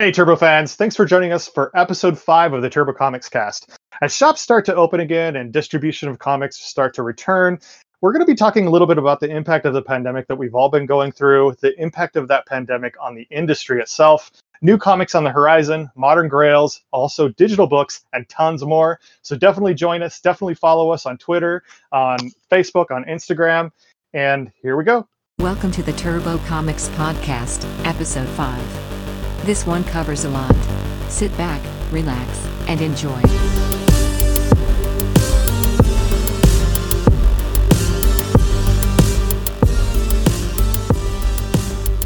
Hey, Turbo fans. Thanks for joining us for episode five of the Turbo Comics cast. As shops start to open again and distribution of comics start to return, we're going to be talking a little bit about the impact of the pandemic that we've all been going through, the impact of that pandemic on the industry itself, new comics on the horizon, modern grails, also digital books, and tons more. So definitely join us. Definitely follow us on Twitter, on Facebook, on Instagram. And here we go. Welcome to the Turbo Comics Podcast, Episode 5. This one covers a lot. Sit back, relax, and enjoy.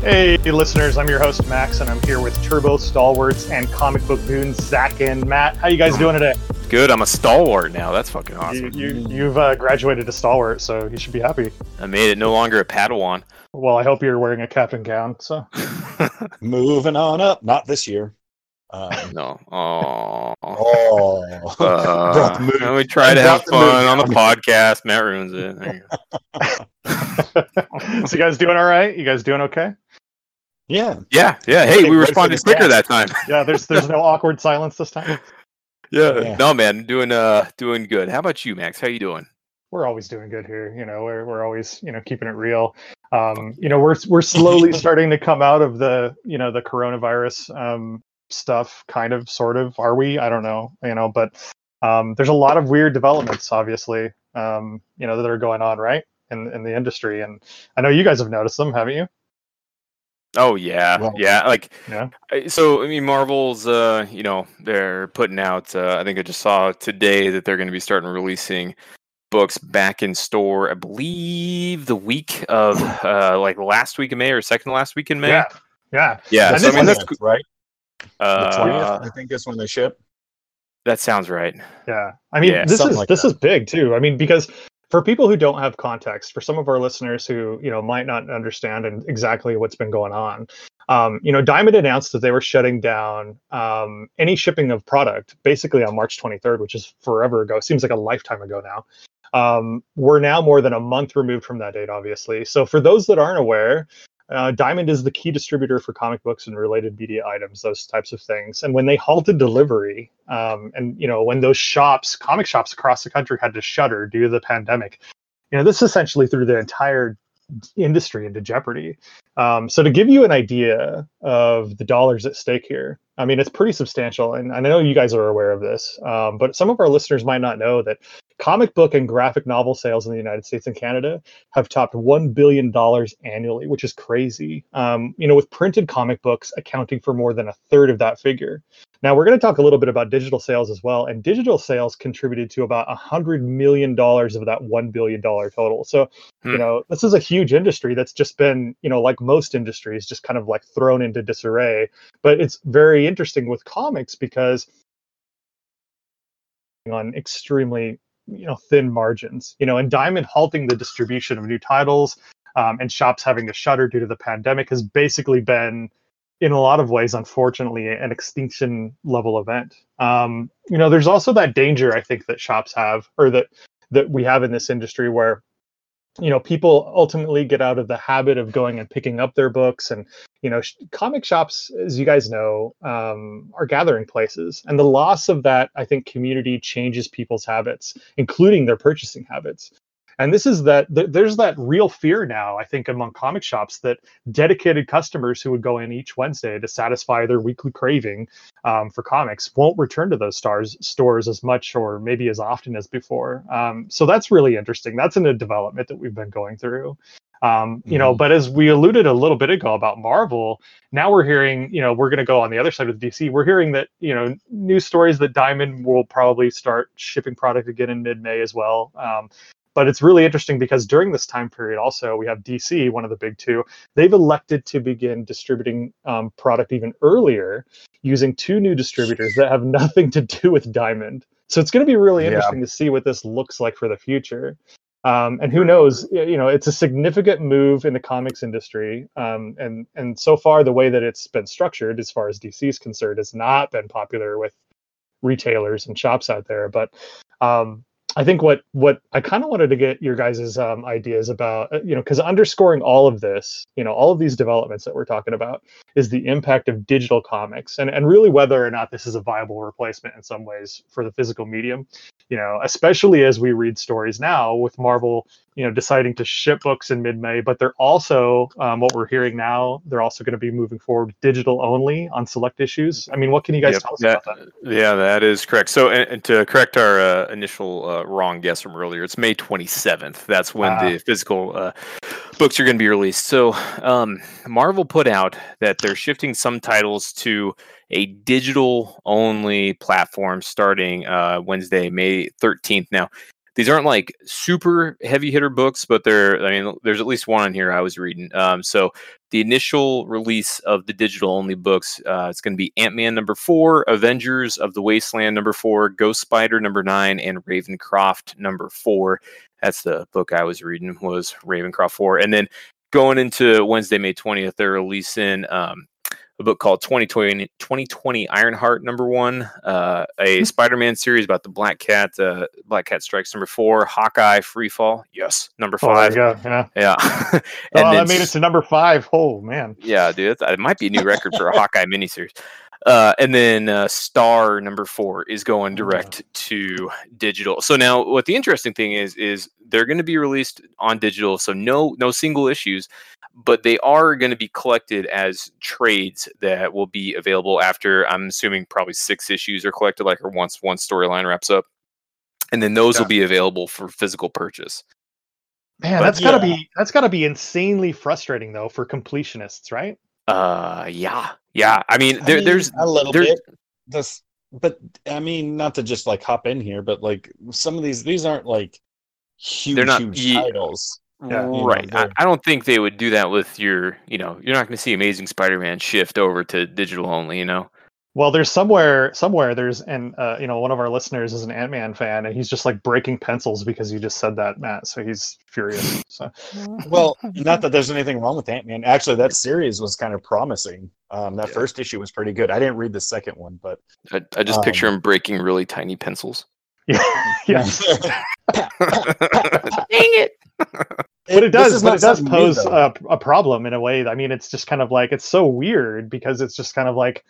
Hey, listeners, I'm your host, Max, and I'm here with Turbo Stalwarts and comic book goons, Zach and Matt. How you guys doing today? Good. I'm a stalwart now. That's fucking awesome. You, you, have uh, graduated to Stalwart, so you should be happy. I made it. No longer a Padawan. Well, I hope you're wearing a cap and gown. So, moving on up. Not this year. Um, no. Oh. Oh. Uh, we try to have fun on the podcast. Matt ruins it. so, you guys doing all right? You guys doing okay? Yeah. Yeah. Yeah. Hey, we responded quicker that time. yeah. There's there's no awkward silence this time. Yeah. yeah. No, man. Doing uh doing good. How about you, Max? How you doing? We're always doing good here. You know, we're we're always you know keeping it real um, you know we're we're slowly starting to come out of the you know the coronavirus um, stuff kind of sort of are we i don't know you know but um, there's a lot of weird developments obviously um, you know that are going on right in in the industry and i know you guys have noticed them haven't you Oh yeah, well, yeah. Like, yeah. So I mean, Marvel's, uh, you know, they're putting out. Uh, I think I just saw today that they're going to be starting releasing books back in store. I believe the week of uh, like last week in May or second last week in May. Yeah, yeah, yeah. So, I mean, that's right. Uh, the twentieth, I think, is when they ship. That sounds right. Yeah, I mean, yeah, this is like this that. is big too. I mean, because for people who don't have context, for some of our listeners who you know might not understand exactly what's been going on, um, you know, Diamond announced that they were shutting down um, any shipping of product basically on March 23rd, which is forever ago. Seems like a lifetime ago now. Um, we're now more than a month removed from that date, obviously. So, for those that aren't aware, uh, Diamond is the key distributor for comic books and related media items, those types of things. And when they halted delivery, um, and you know, when those shops, comic shops across the country, had to shutter due to the pandemic, you know, this essentially threw the entire industry into jeopardy. Um, so to give you an idea of the dollars at stake here, I mean, it's pretty substantial. And I know you guys are aware of this, um, but some of our listeners might not know that comic book and graphic novel sales in the United States and Canada have topped $1 billion annually, which is crazy. Um, you know, with printed comic books accounting for more than a third of that figure. Now, we're going to talk a little bit about digital sales as well. And digital sales contributed to about $100 million of that $1 billion total. So, hmm. you know, this is a huge industry that's just been, you know, like most industries, just kind of like thrown into disarray. But it's very interesting with comics because on extremely you know thin margins you know and diamond halting the distribution of new titles um, and shops having to shutter due to the pandemic has basically been in a lot of ways, unfortunately, an extinction level event. Um, you know, there's also that danger I think that shops have, or that that we have in this industry, where you know people ultimately get out of the habit of going and picking up their books, and you know, sh- comic shops, as you guys know, um, are gathering places, and the loss of that, I think, community changes people's habits, including their purchasing habits and this is that th- there's that real fear now i think among comic shops that dedicated customers who would go in each wednesday to satisfy their weekly craving um, for comics won't return to those stars stores as much or maybe as often as before um, so that's really interesting that's in a development that we've been going through um, you know, mm-hmm. but as we alluded a little bit ago about Marvel, now we're hearing, you know, we're going to go on the other side of DC. We're hearing that, you know, news stories that Diamond will probably start shipping product again in mid-May as well. Um, but it's really interesting because during this time period, also, we have DC, one of the big two. They've elected to begin distributing um, product even earlier using two new distributors that have nothing to do with Diamond. So it's going to be really interesting yeah. to see what this looks like for the future. Um, and who knows? You know, it's a significant move in the comics industry, um, and and so far the way that it's been structured, as far as DC is concerned, has not been popular with retailers and shops out there. But um, I think what what I kind of wanted to get your guys' um, ideas about, uh, you know, because underscoring all of this, you know, all of these developments that we're talking about, is the impact of digital comics and, and really whether or not this is a viable replacement in some ways for the physical medium you know especially as we read stories now with marvel you know deciding to ship books in mid-may but they're also um, what we're hearing now they're also going to be moving forward digital only on select issues. I mean what can you guys yep, tell us that, about that? Yeah that is correct. So and, and to correct our uh, initial uh, wrong guess from earlier it's may 27th that's when uh, the physical uh, books are going to be released. So um, marvel put out that they're shifting some titles to a digital only platform starting uh, wednesday may 13th now these aren't like super heavy hitter books, but they're, I mean, there's at least one on here I was reading. Um, so the initial release of the digital only books, uh, it's going to be Ant Man number four, Avengers of the Wasteland number four, Ghost Spider number nine, and Ravencroft number four. That's the book I was reading was Ravencroft four. And then going into Wednesday, May 20th, they're releasing um, a book called 2020, 2020 Ironheart number one, uh, a hmm. Spider-Man series about the Black Cat, uh, Black Cat Strikes number four, Hawkeye Freefall, yes, number five. Oh, yeah, yeah. and oh, that made it to number five. Oh man, yeah, dude, it might be a new record for a Hawkeye miniseries. Uh, and then uh, Star number four is going direct yeah. to digital. So now, what the interesting thing is, is they're going to be released on digital. So no, no single issues but they are going to be collected as trades that will be available after I'm assuming probably six issues are collected, like or once one storyline wraps up, and then those yeah. will be available for physical purchase. Man, but, that's gotta be that's gotta be insanely frustrating though for completionists, right? Uh, yeah, yeah. I mean, there, I mean, there's a little bit. This, but I mean, not to just like hop in here, but like some of these, these aren't like huge, They're not, huge titles. Yeah, right. Know, I, I, don't think they would do that with your, you know, you're not going to see Amazing Spider-Man shift over to digital only, you know. Well, there's somewhere, somewhere there's, and uh, you know, one of our listeners is an Ant Man fan, and he's just like breaking pencils because you just said that, Matt. So he's furious. So, well, not that there's anything wrong with Ant Man. Actually, that series was kind of promising. Um, that yeah. first issue was pretty good. I didn't read the second one, but I, I just um, picture him breaking really tiny pencils. Yeah. yeah. Dang it but it does but it does pose a, a, problem in a way i mean it's just kind of like it's so weird because it's just kind of like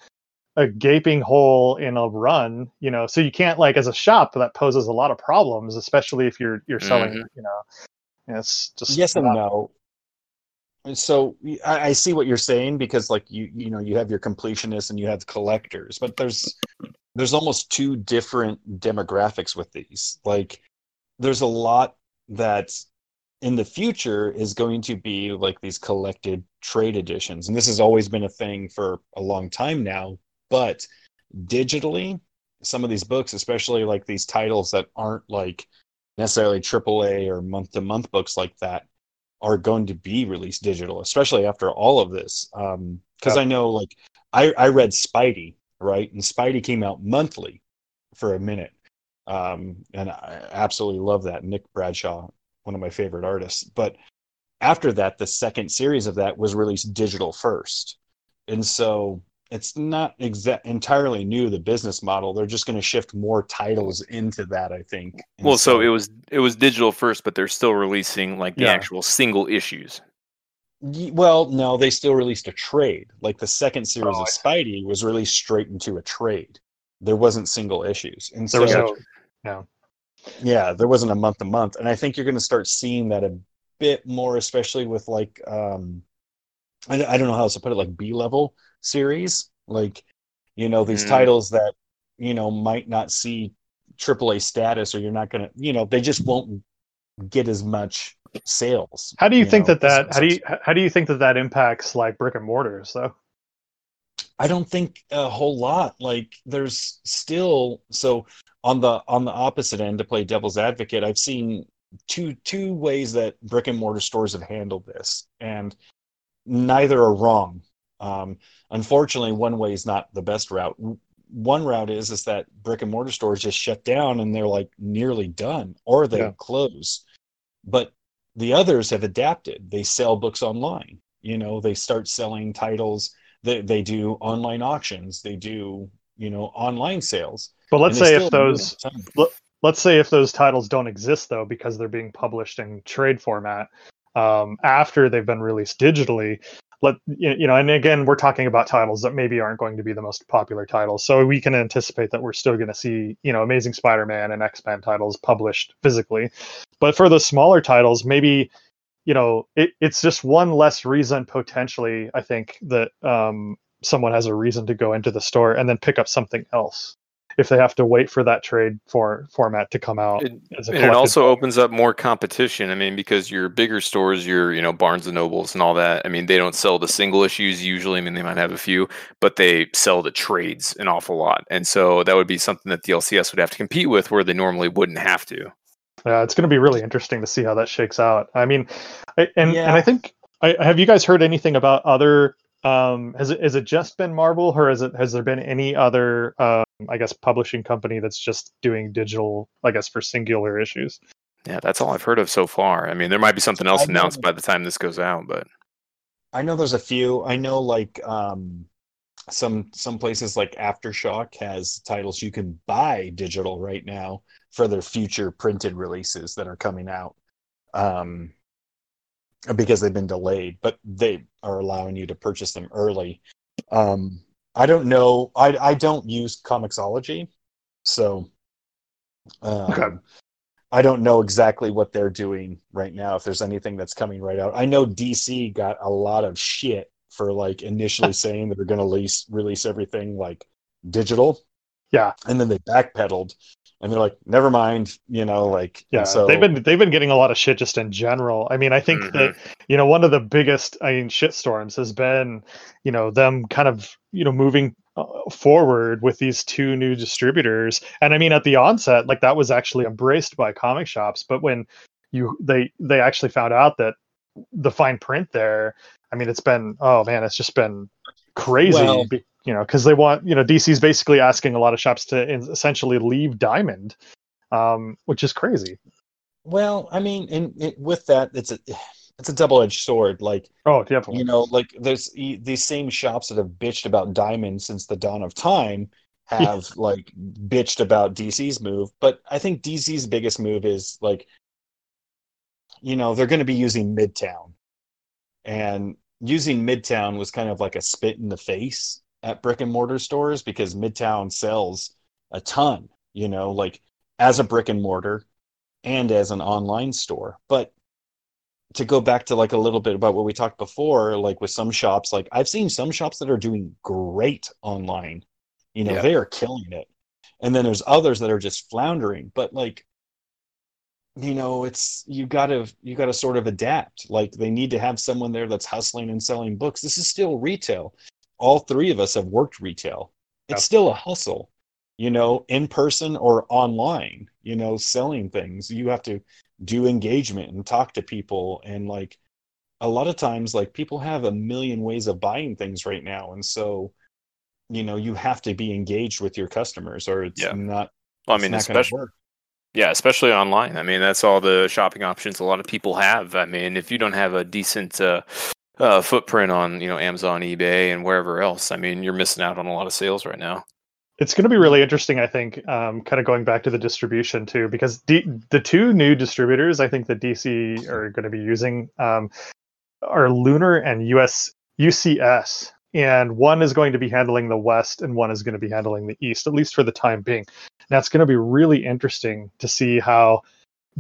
a gaping hole in a run you know so you can't like as a shop that poses a lot of problems especially if you're you're selling mm-hmm. you know it's just yes and no so I, I see what you're saying because like you you know you have your completionists and you have collectors but there's there's almost two different demographics with these like there's a lot that in the future is going to be like these collected trade editions and this has always been a thing for a long time now but digitally some of these books especially like these titles that aren't like necessarily AAA or month to month books like that are going to be released digital especially after all of this. Um because i know like i i read spidey right? And spidey came out monthly for a minute. Um and i absolutely love that. Nick bradshaw one of my favorite artists. But after that, the second series of that was released digital first. And so it's not exa- entirely new the business model. They're just going to shift more titles into that i think and well so, so, it was it was digital first but they're still releasing like the yeah. actual single issues. Well no they still released a trade. Like the second series oh, of spidey was released straight into a trade. There wasn't single issues. And there so no, yeah, there wasn't a month to month, and I think you're going to start seeing that a bit more, especially with like um, I, I don't know how else to put it, like B level series, like you know these mm. titles that you know might not see AAA status, or you're not going to, you know, they just won't get as much sales. How do you, you think know, that that how do you how do you think that that impacts like brick and mortars though? I don't think a whole lot. Like there's still so on the on the opposite end to play devil's advocate i've seen two two ways that brick and mortar stores have handled this and neither are wrong um, unfortunately one way is not the best route. One route is is that brick and mortar stores just shut down and they're like nearly done or they yeah. close. But the others have adapted. They sell books online. You know they start selling titles. They, they do online auctions. They do you know online sales. But let's say if those let's say if those titles don't exist though because they're being published in trade format um, after they've been released digitally let you know and again we're talking about titles that maybe aren't going to be the most popular titles. So we can anticipate that we're still going to see you know amazing spider-man and x-men titles published physically. But for the smaller titles maybe you know it, it's just one less reason potentially i think that um, someone has a reason to go into the store and then pick up something else if they have to wait for that trade for format to come out. It, and it also opens up more competition. I mean, because your bigger stores, your you know Barnes and Nobles and all that. I mean, they don't sell the single issues usually. I mean, they might have a few, but they sell the trades an awful lot, and so that would be something that the LCS would have to compete with, where they normally wouldn't have to. Yeah, it's going to be really interesting to see how that shakes out. I mean, I, and yeah. and I think I, have you guys heard anything about other um, has it has it just been Marvel, or has it has there been any other um, I guess publishing company that's just doing digital, I guess, for singular issues? Yeah, that's all I've heard of so far. I mean, there might be something else announced by the time this goes out, but I know there's a few. I know like um, some some places like Aftershock has titles you can buy digital right now for their future printed releases that are coming out. Um, because they've been delayed, but they are allowing you to purchase them early. Um, I don't know. I I don't use Comixology, so um, okay. I don't know exactly what they're doing right now. If there's anything that's coming right out, I know DC got a lot of shit for like initially saying that they're going to release release everything like digital. Yeah, and then they backpedaled and they're like never mind you know like yeah so they've been they've been getting a lot of shit just in general i mean i think mm-hmm. that you know one of the biggest i mean shit storms has been you know them kind of you know moving uh, forward with these two new distributors and i mean at the onset like that was actually embraced by comic shops but when you they they actually found out that the fine print there i mean it's been oh man it's just been crazy well, you know, because they want, you know, DC's basically asking a lot of shops to essentially leave Diamond, um, which is crazy. Well, I mean, and in with that, it's a it's a double edged sword. Like, oh, definitely. You know, like there's these same shops that have bitched about Diamond since the dawn of time have like bitched about DC's move, but I think DC's biggest move is like, you know, they're going to be using Midtown, and using Midtown was kind of like a spit in the face at brick and mortar stores because Midtown sells a ton, you know, like as a brick and mortar and as an online store. But to go back to like a little bit about what we talked before, like with some shops, like I've seen some shops that are doing great online. You know, yeah. they are killing it. And then there's others that are just floundering. But like, you know, it's you gotta you gotta sort of adapt. Like they need to have someone there that's hustling and selling books. This is still retail all three of us have worked retail. It's still a hustle, you know, in person or online, you know, selling things. You have to do engagement and talk to people. And like a lot of times, like people have a million ways of buying things right now. And so, you know, you have to be engaged with your customers or it's yeah. not. Well, I mean, especially. Yeah, especially online. I mean, that's all the shopping options a lot of people have. I mean, if you don't have a decent uh, uh, footprint on you know Amazon, eBay, and wherever else. I mean, you're missing out on a lot of sales right now. It's going to be really interesting, I think. Um, kind of going back to the distribution too, because D- the two new distributors I think that DC are going to be using um, are Lunar and US UCS, and one is going to be handling the West, and one is going to be handling the East, at least for the time being. That's going to be really interesting to see how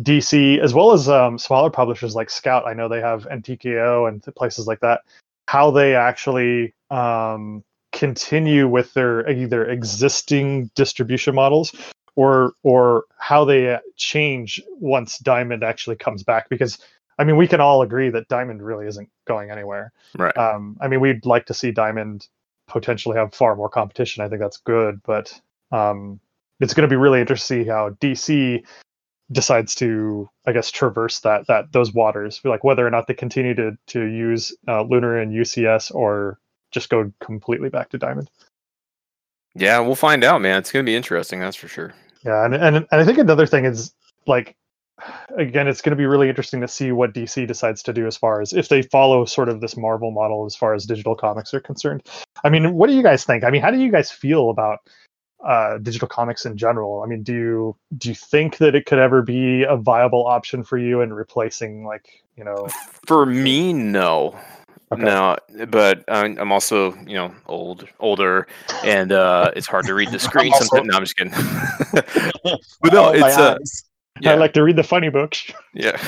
DC, as well as um, smaller publishers like Scout. I know they have NTKO and places like that. How they actually um, continue with their either existing distribution models or or how they change once Diamond actually comes back. Because I mean, we can all agree that Diamond really isn't going anywhere. Right. Um, I mean, we'd like to see Diamond potentially have far more competition. I think that's good, but um, it's going to be really interesting to see how DC decides to i guess traverse that that those waters like whether or not they continue to to use uh, lunar and ucs or just go completely back to diamond. Yeah we'll find out man. It's going to be interesting that's for sure. Yeah and, and and i think another thing is like again it's going to be really interesting to see what dc decides to do as far as if they follow sort of this marvel model as far as digital comics are concerned. I mean what do you guys think? I mean how do you guys feel about uh, digital comics in general. I mean, do you do you think that it could ever be a viable option for you in replacing like you know? For me, no. Okay. No, but I'm also, you know, old, older, and uh, it's hard to read the screen. Sometimes, no, I'm just kidding. but no, oh, it's uh, yeah. I like to read the funny books. Yeah.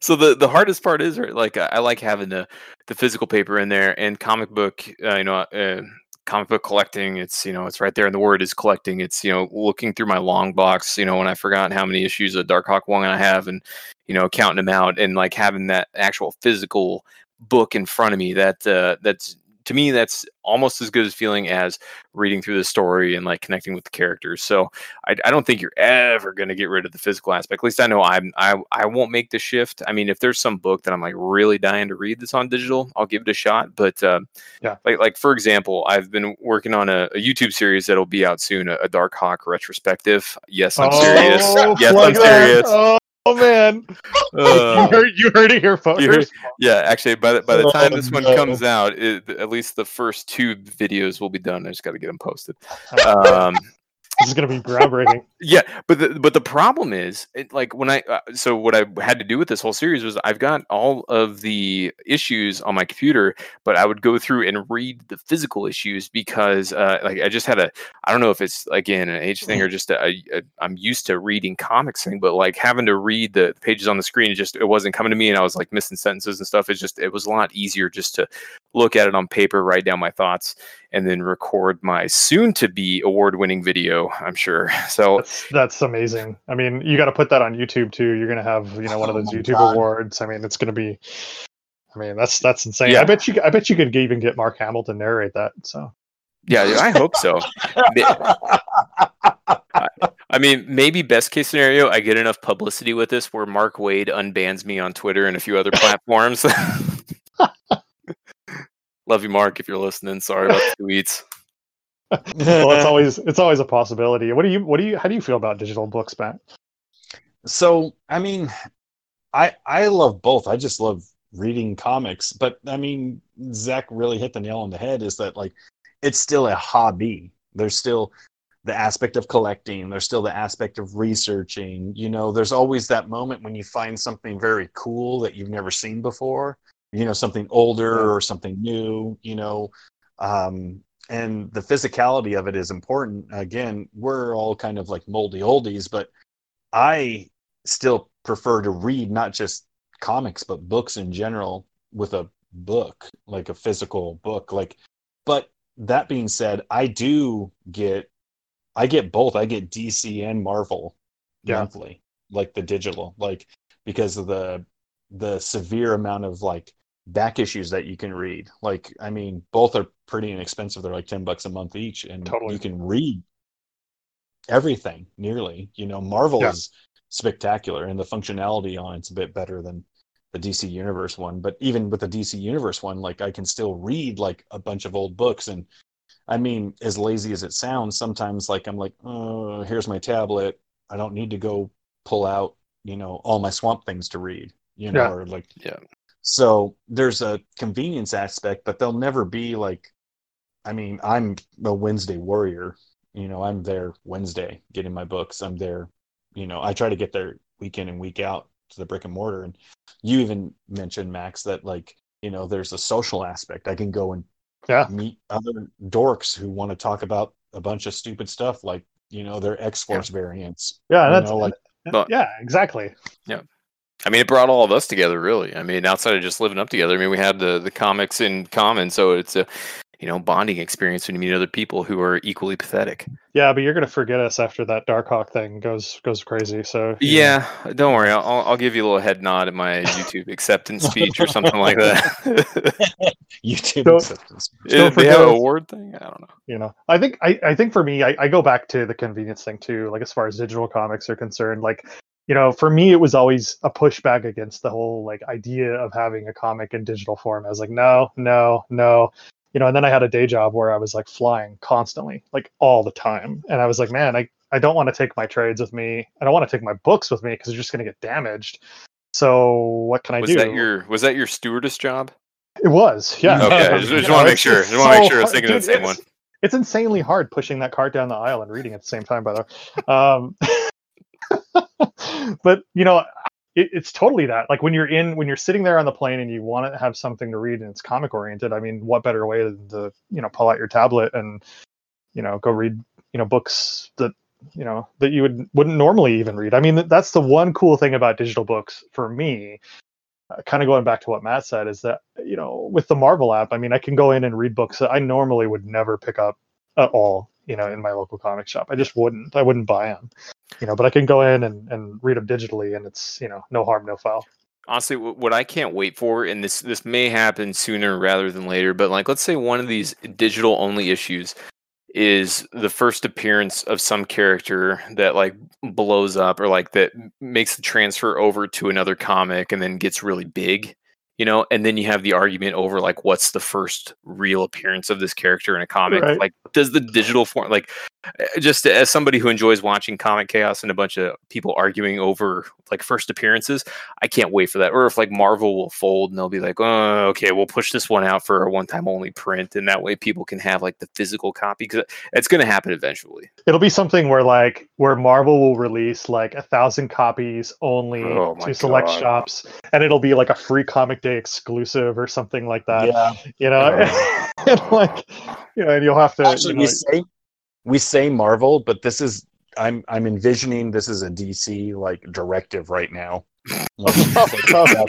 so the the hardest part is like I like having the the physical paper in there and comic book. Uh, you know, uh, comic book collecting. It's you know it's right there, and the word is collecting. It's you know looking through my long box. You know when I forgot how many issues of Darkhawk one I have, and you know counting them out, and like having that actual physical book in front of me that uh, that's to me that's almost as good as feeling as reading through the story and like connecting with the characters. So i, I don't think you're ever going to get rid of the physical aspect. At least i know i'm I, I won't make the shift. I mean if there's some book that i'm like really dying to read this on digital i'll give it a shot. But uh, yeah. like like for example i've been working on a, a youtube series that'll be out soon a, a Darkhawk retrospective. Yes i'm oh, serious yes i'm serious. Oh. Oh man, uh, you, heard, you heard it here folks. Heard, yeah, actually, by the by the time oh, this one no. comes out, it, at least the first two videos will be done. I just got to get them posted. Um, this is going to be groundbreaking. yeah, but the, but the problem is, it, like when I uh, so what I had to do with this whole series was I've got all of the issues on my computer, but I would go through and read the physical issues because uh, like I just had a I don't know if it's again an age thing or just a, a, a, I'm used to reading comics thing, but like having to read the pages on the screen, it just it wasn't coming to me, and I was like missing sentences and stuff. It's just it was a lot easier just to look at it on paper, write down my thoughts, and then record my soon to be award winning video, I'm sure. So that's, that's amazing. I mean, you got to put that on YouTube too. You're going to have, you know, one of oh those oh YouTube God. awards. I mean, it's going to be, I mean, that's, that's insane. Yeah. I bet you, I bet you could even get Mark Hamill to narrate that. So, yeah, I hope so. I mean, maybe best case scenario, I get enough publicity with this where Mark Waid unbans me on Twitter and a few other platforms. Love you, Mark, if you're listening. Sorry about the tweets. well, it's always it's always a possibility. What do you what do you how do you feel about digital books, Matt? So, I mean, I I love both. I just love reading comics, but I mean, Zach really hit the nail on the head. Is that like it's still a hobby. There's still the aspect of collecting. There's still the aspect of researching. You know, there's always that moment when you find something very cool that you've never seen before, you know something older or something new you know um, and the physicality of it is important. Again we're all kind of like moldy oldies but i still prefer to read not just comics but books in general with a book like a physical book. Like but that being said i do get i get both. I get dc and marvel yeah. monthly like the digital like because of the the severe amount of like back issues that you can read. Like, I mean, both are pretty inexpensive. They're like 10 bucks a month each, and totally. you can read everything nearly. You know, Marvel yeah. is spectacular, and the functionality on it's a bit better than the DC Universe one. But even with the DC Universe one, like, I can still read like a bunch of old books. And I mean, as lazy as it sounds, sometimes like I'm like, oh, here's my tablet. I don't need to go pull out, you know, all my swamp things to read you know, yeah. or like yeah. So there's a convenience aspect, but they'll never be like, I mean, I'm a Wednesday warrior. You know, I'm there Wednesday getting my books. I'm there, you know, I try to get there week in and week out to the brick and mortar. And you even mentioned, Max, that like, you know, there's a social aspect. I can go and yeah. meet other dorks who want to talk about a bunch of stupid stuff like, you know, their X Force yeah. variants. Yeah, that's know, like yeah, exactly. Yeah. I mean, it brought all of us together, really. I mean, outside of just living up together. I mean, we had the the comics in common, so it's a you know bonding experience when you meet other people who are equally pathetic. Yeah, but you're gonna forget us after that Darkhawk thing goes goes crazy. So yeah, know. don't worry. I'll I'll give you a little head nod at my YouTube acceptance speech or something like that. YouTube don't, acceptance. Don't they have an award thing? I don't know. You know, I think I, I think for me, I, I go back to the convenience thing too. Like as far as digital comics are concerned, like you know, for me, it was always a pushback against the whole like idea of having a comic in digital form. I was like, no, no, no. You know, and then I had a day job where I was like flying constantly, like all the time. And I was like, man, I, I don't want to take my trades with me. I don't want to take my books with me because they're just going to get damaged. So what can I was do? That your, was that your stewardess job? It was, yeah. Okay, I just, just want to make sure. Just want to make sure I was thinking dude, of the same one. It's insanely hard pushing that cart down the aisle and reading at the same time. By the way, um, but you know, it, it's totally that. Like when you're in, when you're sitting there on the plane and you want to have something to read and it's comic oriented. I mean, what better way than to you know pull out your tablet and you know go read you know books that you know that you would wouldn't normally even read. I mean, that's the one cool thing about digital books for me. Uh, kind of going back to what Matt said is that you know with the Marvel app, I mean, I can go in and read books that I normally would never pick up at all. You know, in my local comic shop, I just wouldn't. I wouldn't buy them you know, but I can go in and, and read them digitally, and it's you know no harm, no foul. Honestly, what I can't wait for, and this this may happen sooner rather than later, but like let's say one of these digital only issues is the first appearance of some character that like blows up or like that makes the transfer over to another comic and then gets really big you know and then you have the argument over like what's the first real appearance of this character in a comic right. like does the digital form like Eh, just as somebody who enjoys watching comic chaos and a bunch of people arguing over like first appearances i can't wait for that or if like marvel will fold and they'll be like oh okay we'll push this one out for a one time only print and that way people can have like the physical copy because it's going to happen eventually it'll be something where like where marvel will release like a thousand copies only oh to select God. shops and it'll be like a free comic day exclusive or something like that. Yeah. You know, and like you know, and you'll have to actually you know, we say we say Marvel, but this is I'm I'm envisioning this is a DC like directive right now. Oh,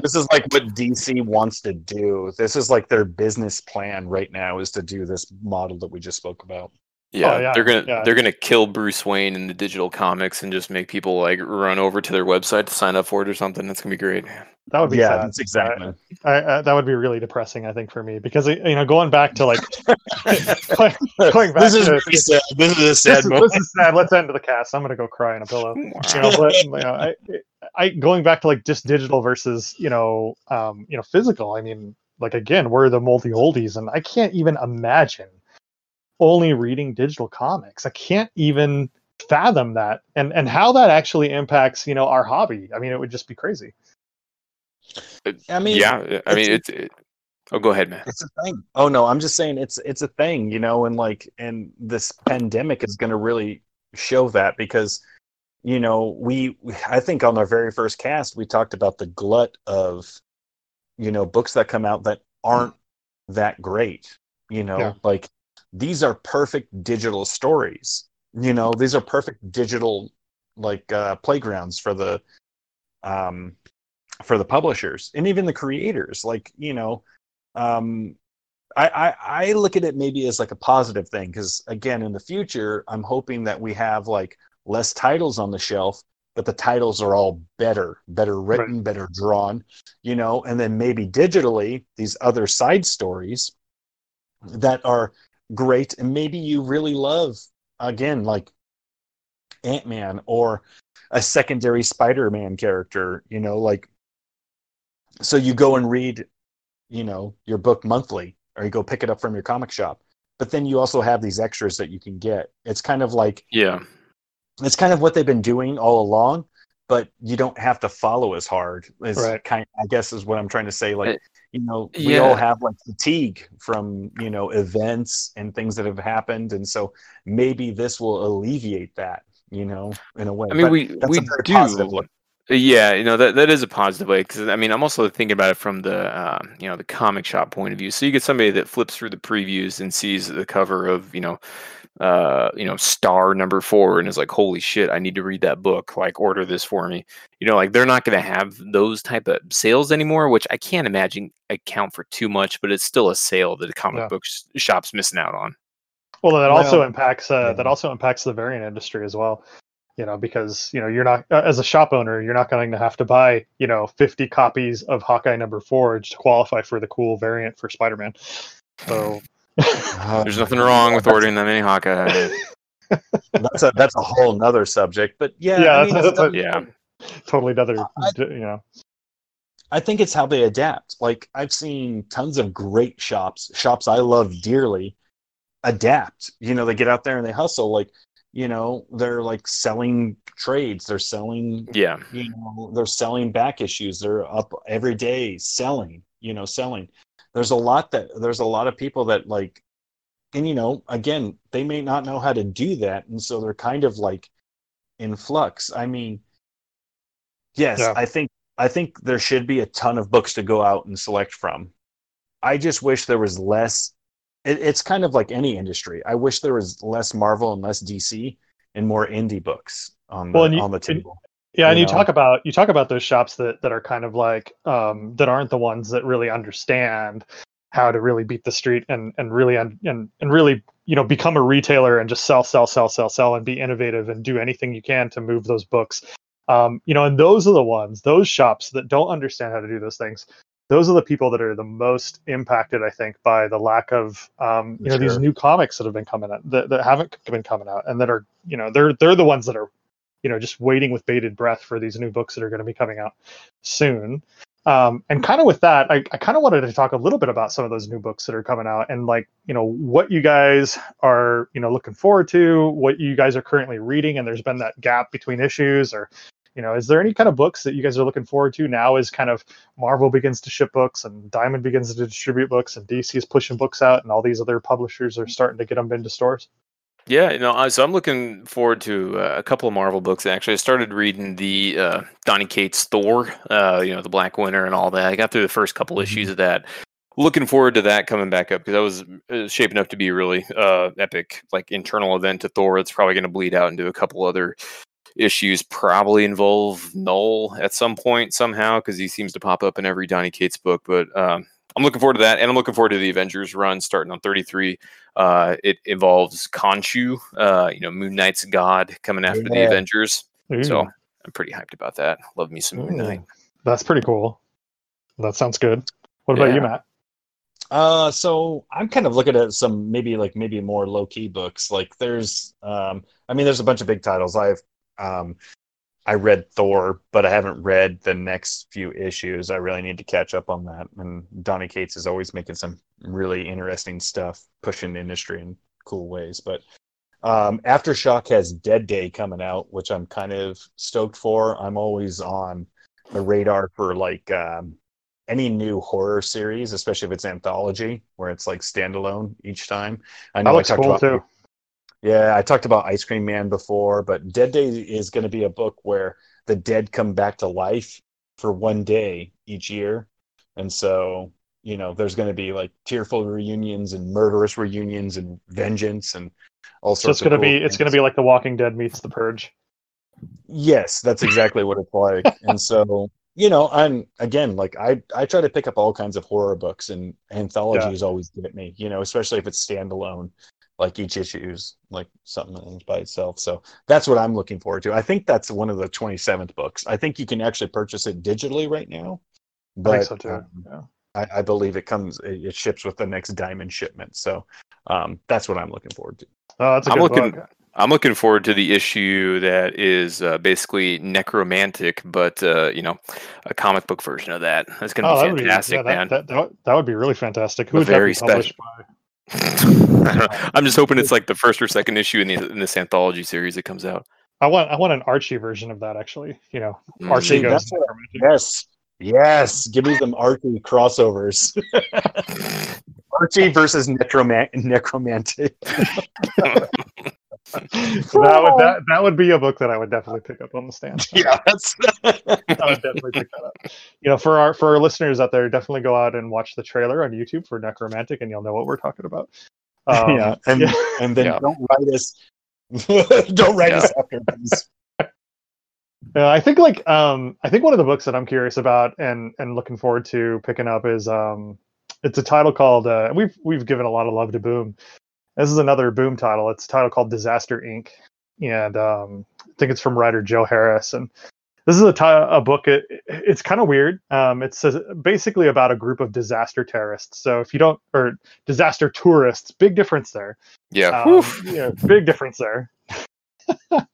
this is like what DC wants to do. This is like their business plan right now is to do this model that we just spoke about. Yeah, oh, yeah, they're gonna yeah. they're gonna kill Bruce Wayne in the digital comics and just make people like run over to their website to sign up for it or something. That's gonna be great. That would be yeah, sad. that's exactly. I, I, that would be really depressing, I think, for me because you know going back to like going, back. This is to, really sad. This is a sad this moment. Is, this is sad. Let's end the cast. I'm gonna go cry in a pillow. You know, but you know, I, I going back to like just digital versus you know um you know physical. I mean, like again, we're the multi oldies, and I can't even imagine only reading digital comics. I can't even fathom that and and how that actually impacts you know our hobby. I mean, it would just be crazy. I mean, yeah, I mean it's. It, oh, go ahead, man. It's a thing. Oh no, I'm just saying it's it's a thing, you know, and like, and this pandemic is going to really show that because, you know, we I think on our very first cast we talked about the glut of, you know, books that come out that aren't that great, you know, yeah. like these are perfect digital stories. You know, these are perfect digital like uh, playgrounds for the um, for the publishers and even the creators. Like you know, um, I, I, I look at it maybe as like a positive thing because again, in the future, I'm hoping that we have like less titles on the shelf, but the titles are all better, better written, right. better drawn, you know, and then maybe digitally these other side stories that are great and maybe you really love again like ant-man or a secondary spider-man character you know like so you go and read you know your book monthly or you go pick it up from your comic shop but then you also have these extras that you can get it's kind of like yeah it's kind of what they've been doing all along but you don't have to follow as hard as right. kind i guess is what i'm trying to say like you know we yeah. all have like fatigue from you know events and things that have happened and so maybe this will alleviate that you know in a way i mean but we we do. yeah you know that that is a positive way because i mean i'm also thinking about it from the uh, you know the comic shop point of view. So you get somebody that flips through the previews and sees the cover of you know uh, you know, star number four and is like, holy shit, I need to read that book. Like, order this for me. You know, like they're not going to have those type of sales anymore, which I can't imagine account for too much, but it's still a sale that a comic yeah. book shop's missing out on. Well, that also well, impacts uh, yeah. that also impacts the variant industry as well. You know, because you know you're not uh, as a shop owner, you're not going to have to buy you know 50 copies of Hawkeye number four to qualify for the cool variant for Spider-Man. So Uh, There's nothing wrong with ordering that many Hawkeye. that's a that's a whole nother subject, but yeah, yeah, I mean, that's, a, yeah, totally another. I, you know, I think it's how they adapt. Like I've seen tons of great shops, shops I love dearly, adapt. You know, they get out there and they hustle. Like you know, they're like selling trades. They're selling. Yeah. You know, they're selling back issues. They're up every day selling. You know, selling there's a lot that there's a lot of people that like and you know again they may not know how to do that and so they're kind of like in flux i mean Yes, yeah. I think I think there should be a ton of books to go out and select from. I just wish there was less. It, it's kind of like any industry. I wish there was less Marvel and less DC and more indie books on the, well, you, on the table. Yeah, and you, talk about you talk about those shops that that are kind of like um, that aren't the ones that really understand how to really beat the street and and really and and really you know become a retailer and just sell sell sell sell sell and be innovative and do anything you can to move those books um, you know and those are the ones those shops that don't understand how to do those things those are the people that are the most impacted i think by the lack of um, you know sure. these new comics that have been coming out that, that haven't been coming out and that are you know they're they're the ones that are you know just waiting with bated breath for these new books that are going to be coming out soon um, and kind of with that, I, I kind of wanted to talk a little bit about some of those new books that are coming out and like, you know, what you guys are, you know, looking forward to, what you guys are currently reading, and there's been that gap between issues, or, you know, is there any kind of books that you guys are looking forward to now as kind of Marvel begins to ship books and Diamond begins to distribute books and DC is pushing books out and all these other publishers are starting to get them into stores? Yeah, you know, so I'm looking forward to uh, a couple of Marvel books. Actually, I started reading the uh, Donny Cates Thor, uh, you know, the Black Winter and all that. I got through the first couple mm-hmm. issues of that. Looking forward to that coming back up because that was, was uh, shaping up to be a really uh, epic, like internal event to Thor. It's probably going to bleed out into a couple other issues. Probably involve Knull at some point somehow because he seems to pop up in every Donny Cates book. But um, I'm looking forward to that, and I'm looking forward to the Avengers run starting on 33. Uh, it involves Khonshu, uh, you know, Moon Knight's god, coming after yeah. the Avengers. Ooh. So I'm pretty hyped about that. Love me some Moon Knight. That's pretty cool. That sounds good. What about yeah. you, Matt? Uh, so I'm kind of looking at some maybe like maybe more low key books. Like there's, um, I mean, there's a bunch of big titles. I've um, I read Thor, but I haven't read the next few issues. I really need to catch up on that. And Donny Cates is always making some really interesting stuff, pushing the industry in cool ways. But um, Aftershock has Dead Day coming out, which I'm kind of stoked for. I'm always on the radar for like um, any new horror series, especially if it's anthology, where it's like standalone each time. I know I talked cool about too. Yeah, I talked about Ice Cream Man before, but Dead Day is going to be a book where the dead come back to life for one day each year. And so, you know, there's going to be like tearful reunions and murderous reunions and vengeance and all sorts. So it's going to cool be things. it's going to be like The Walking Dead meets The Purge. Yes, that's exactly what it's like. and so, you know, I'm again like I I try to pick up all kinds of horror books and anthologies yeah. always get me. You know, especially if it's standalone like each issue is like something by itself. So that's what I'm looking forward to. I think that's one of the 27th books. I think you can actually purchase it digitally right now. But, I so too. Um, yeah. I, I, believe it comes, it ships with the next diamond shipment. So um, that's what I'm looking forward to. Oh, that's a I'm good looking, book. I'm looking forward to the issue that is uh, basically Nekromantik, but uh, you know, a comic book version of that. That's going to oh, be fantastic, be, yeah, man. That, that, that, would be really fantastic. Who would very special. By? I'm just hoping it's like the first or second issue in, the, in this anthology series that comes out. I want I want an Archie version of that actually. You know, mm. Archie mm. goes. yes, yes. Give me some Archie crossovers. Archie versus necromant- Nekromantik. that would that, that would be a book that I would definitely pick up on the stand. Yeah, that's I would definitely pick that up. You know, for our for our listeners out there, definitely go out and watch the trailer on YouTube for Nekromantik, and you'll know what we're talking about. Um, yeah, and yeah. and then yeah. don't write us. don't write yeah. us after this. Yeah, I think like um, I think one of the books that I'm curious about and and looking forward to picking up is um, it's a title called uh, we've we've given a lot of love to Boom, this is another Boom title. It's a title called Disaster Inc. And um, I think it's from writer Joe Harris. And this is a, t- a book. It, it's kind of weird. Um, it's basically about a group of disaster terrorists. So if you don't, or disaster tourists, big difference there. Yeah. Um, yeah big difference there.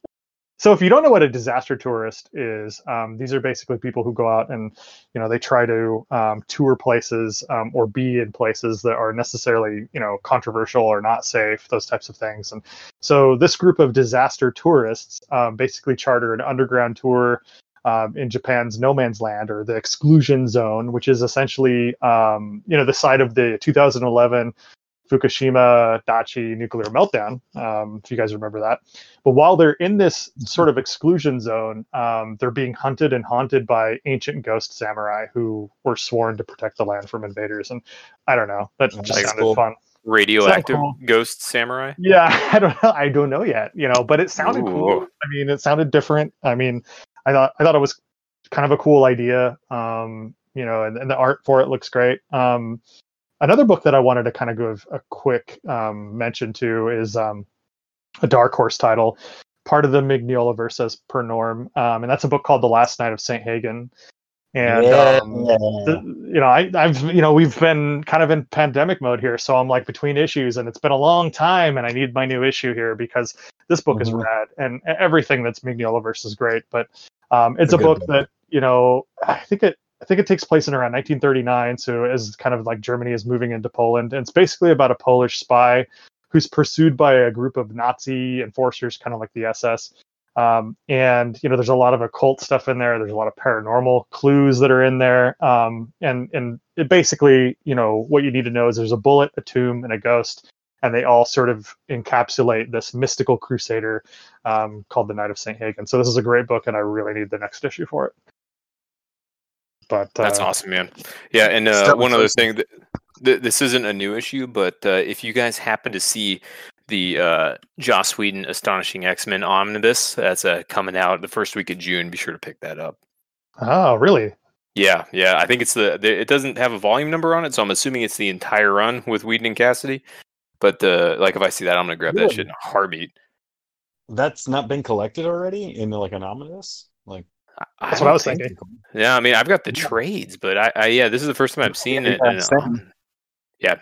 so if you don't know what a disaster tourist is um, these are basically people who go out and you know they try to um, tour places um, or be in places that are necessarily you know controversial or not safe those types of things. And so this group of disaster tourists um, basically charter an underground tour um, in Japan's no man's land or the exclusion zone, which is essentially, um, you know, the site of the 2011 Fukushima Daiichi nuclear meltdown, um, if you guys remember that. But while they're in this sort of exclusion zone, um, they're being hunted and haunted by ancient ghost samurai who were sworn to protect the land from invaders. And I don't know, that just That's sounded cool. fun. Radioactive cool. ghost samurai? Yeah, I don't know. I don't know yet, you know, but it sounded Ooh. cool. I mean, it sounded different. I mean, I thought I thought it was kind of a cool idea. Um, you know, and, and the art for it looks great. Um, another book that I wanted to kind of give a quick um, mention to is um, a Dark Horse title, part of the Mignolaverse per norm, um, and that's a book called The Last Night of Saint Hagen. And yeah. um, the, you know, I, I've you know we've been kind of in pandemic mode here, so I'm like between issues, and it's been a long time, and I need my new issue here because this book mm-hmm. is rad, and everything that's Mignolaverse is great. But um, it's a, a book book that you know I think it I think it takes place in around 1939. So as kind of like Germany is moving into Poland, and it's basically about a Polish spy who's pursued by a group of Nazi enforcers, kind of like the SS. Um, and you know, there's a lot of occult stuff in there. There's a lot of paranormal clues that are in there. Um, and and it basically, you know, what you need to know is there's a bullet, a tomb, and a ghost, and they all sort of encapsulate this mystical crusader um, called the Knight of Saint Hagen. So this is a great book, and I really need the next issue for it. But uh, that's awesome, man. Yeah, and uh, one other thing that th- this isn't a new issue, but uh, if you guys happen to see the uh, Joss Whedon Astonishing X Men Omnibus that's uh, coming out the first week of June, be sure to pick that up. Oh, really? Yeah, yeah. I think it's the, the, it doesn't have a volume number on it, so I'm assuming it's the entire run with Whedon and Cassaday. But uh, like if I see that, I'm gonna grab really? that shit in a heartbeat. That's not been collected already in like an omnibus. Like that's what I was thinking. Yeah, I mean, I've got the trades, but I, I yeah, this is the first time I've seen it. And, um, yeah.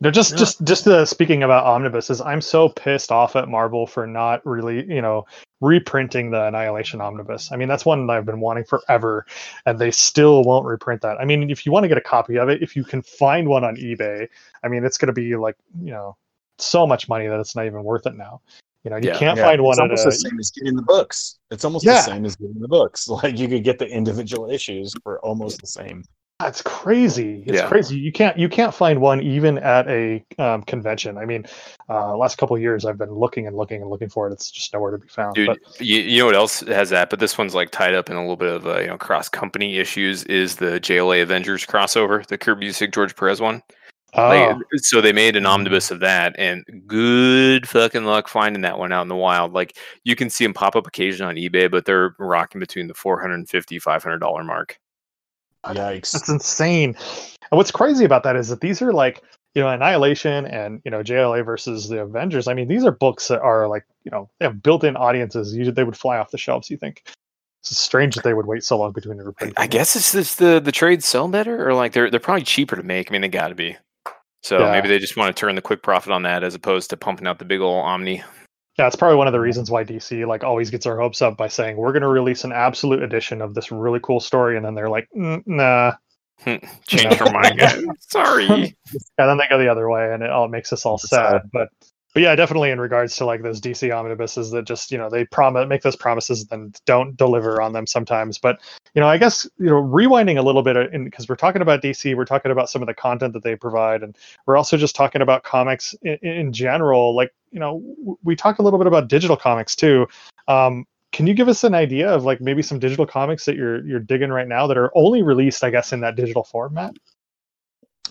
They're just yeah. just just uh, speaking about omnibuses. I'm so pissed off at Marvel for not really, you know, reprinting the Annihilation omnibus. I mean, that's one that I've been wanting forever, and they still won't reprint that. I mean, if you want to get a copy of it, if you can find one on eBay, I mean, it's going to be like, you know, so much money that it's not even worth it now. You know, you yeah, can't yeah. find one. It's almost a, the same as getting the books. It's almost yeah. the same as getting the books. Like you could get the individual issues for almost the same. That's crazy. It's yeah. crazy. You can't you can't find one even at a um, convention. I mean, uh, last couple years I've been looking and looking and looking for it. It's just nowhere to be found. Dude, but, you, you know what else has that? But this one's like tied up in a little bit of uh, you know cross company issues. Is the JLA Avengers crossover the Kurt Busiek George Perez one? Oh. Like, so they made an omnibus of that, and good fucking luck finding that one out in the wild. Like you can see them pop up occasionally on eBay, but they're rocking between the 450 500 dollar mark. Uh, Yikes! That's insane. And what's crazy about that is that these are like you know Annihilation and you know JLA versus the Avengers. I mean, these are books that are like you know they have built-in audiences. Usually they would fly off the shelves. You think? It's strange that they would wait so long between the reprints. I guess it's just the the trades sell better, or like they're they're probably cheaper to make. I mean, they got to be. So yeah. maybe they just want to turn the quick profit on that as opposed to pumping out the big old Omni. Yeah, it's probably one of the reasons why DC like always gets their hopes up by saying we're going to release an absolute edition of this really cool story, and then they're like, nah, hmm, change your mind, guys. Sorry. and then they go the other way, and it all makes us all sad. But but yeah, definitely in regards to like those DC omnibuses that just you know they promise make those promises and then don't deliver on them sometimes. But you know, I guess you know rewinding a little bit because we're talking about DC, we're talking about some of the content that they provide, and we're also just talking about comics in, in general. Like you know, we talked a little bit about digital comics too. Um, can you give us an idea of like maybe some digital comics that you're you're digging right now that are only released, I guess, in that digital format?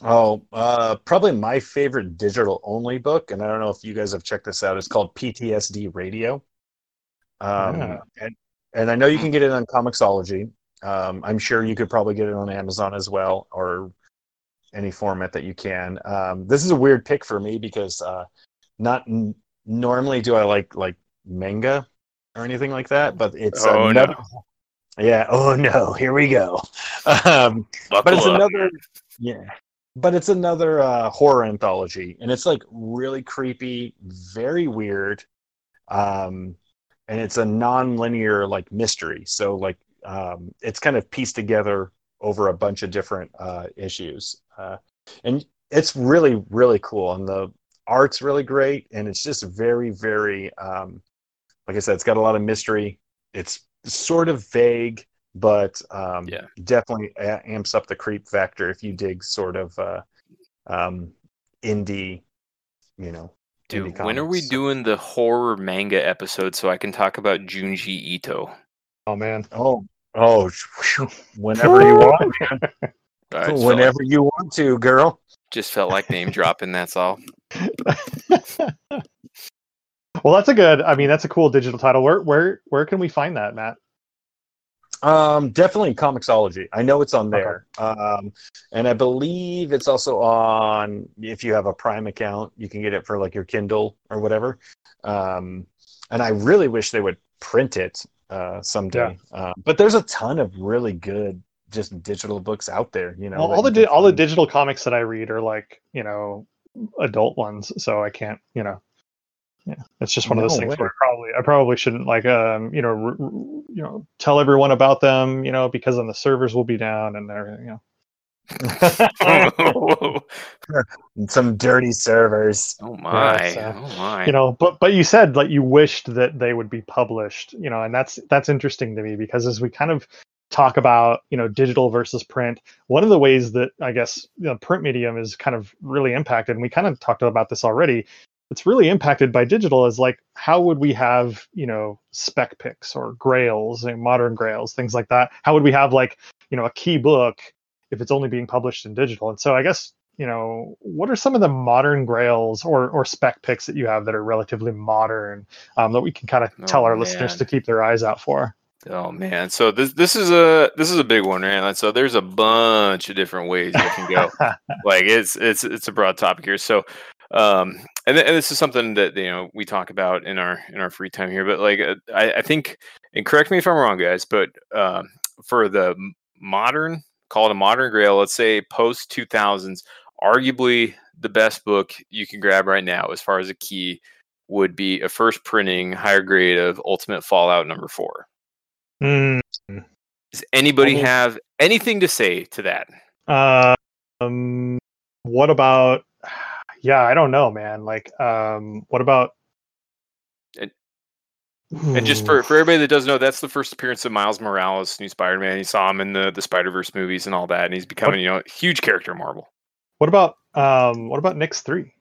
Oh, uh, probably my favorite digital only book, and I don't know if you guys have checked this out. It's called PTSD Radio, um, yeah. and and I know you can get it on Comixology. Um, I'm sure you could probably get it on Amazon as well, or any format that you can. Um, this is a weird pick for me because uh, not n- normally do I like like manga or anything like that, but it's oh, another. No. Yeah. Oh no. Here we go. Um, but it's up. another. Yeah but it's another uh, horror anthology, and it's like really creepy, very weird, um, and it's a non-linear like mystery. So like um, it's kind of pieced together over a bunch of different uh, issues, uh, and it's really really cool. And the art's really great, and it's just very very um, like I said, it's got a lot of mystery. It's sort of vague but um, yeah. definitely amps up the creep factor if you dig sort of uh, um, indie you know. Dude, when are we doing the horror manga episode so I can talk about Junji Ito? Oh man. Oh, oh, whenever you want. whenever like, you want to, girl. Just felt like name dropping. That's all. well, that's a good. I mean, that's a cool digital title. Where where where can we find that, Matt? Um, definitely Comixology. I know it's on there. Okay. Um, and I believe it's also on if you have a Prime account, you can get it for like your Kindle or whatever. Um, and I really wish they would print it uh, someday. Yeah. Uh, but there's a ton of really good just digital books out there. You know, all, all the di- all the digital comics that I read are like you know adult ones, so I can't you know yeah it's just one no of those things way. where I probably i probably shouldn't like um you know r- you know tell everyone about them you know because then the servers will be down and everything you know. Some dirty servers. Oh my yeah, so, oh my. you know but but you said like you wished that they would be published you know and that's that's interesting to me because as we kind of talk about you know digital versus print one of the ways that i guess you know, print medium is kind of really impacted and we kind of talked about this already it's really impacted by digital is like how would we have you know spec picks or grails and modern grails things like that how would we have like you know a key book if it's only being published in digital and so i guess you know what are some of the modern grails or or spec picks that you have that are relatively modern um, that we can kind of oh, tell our man. listeners to keep their eyes out for Oh man, so this this is a this is a big one, right? So there's a bunch of different ways you can go. like it's it's it's a broad topic here. So um, and, th- and this is something that you know we talk about in our in our free time here. But like uh, I, I think, and correct me if I'm wrong, guys, but um, for the modern, call it a modern Grail, let's say post 2000s, arguably the best book you can grab right now as far as a key would be a first printing higher grade of Ultimate Fallout number four. Mm. Does anybody have anything to say to that? Uh, um, what about yeah, I don't know, man. Like, um, what about? And, and just for, for everybody that doesn't know, that's the first appearance of Miles Morales, new Spider-Man. You saw him in the the Spider Verse movies and all that, and he's becoming what, you know a huge character in Marvel. What about um, what about Nyx three?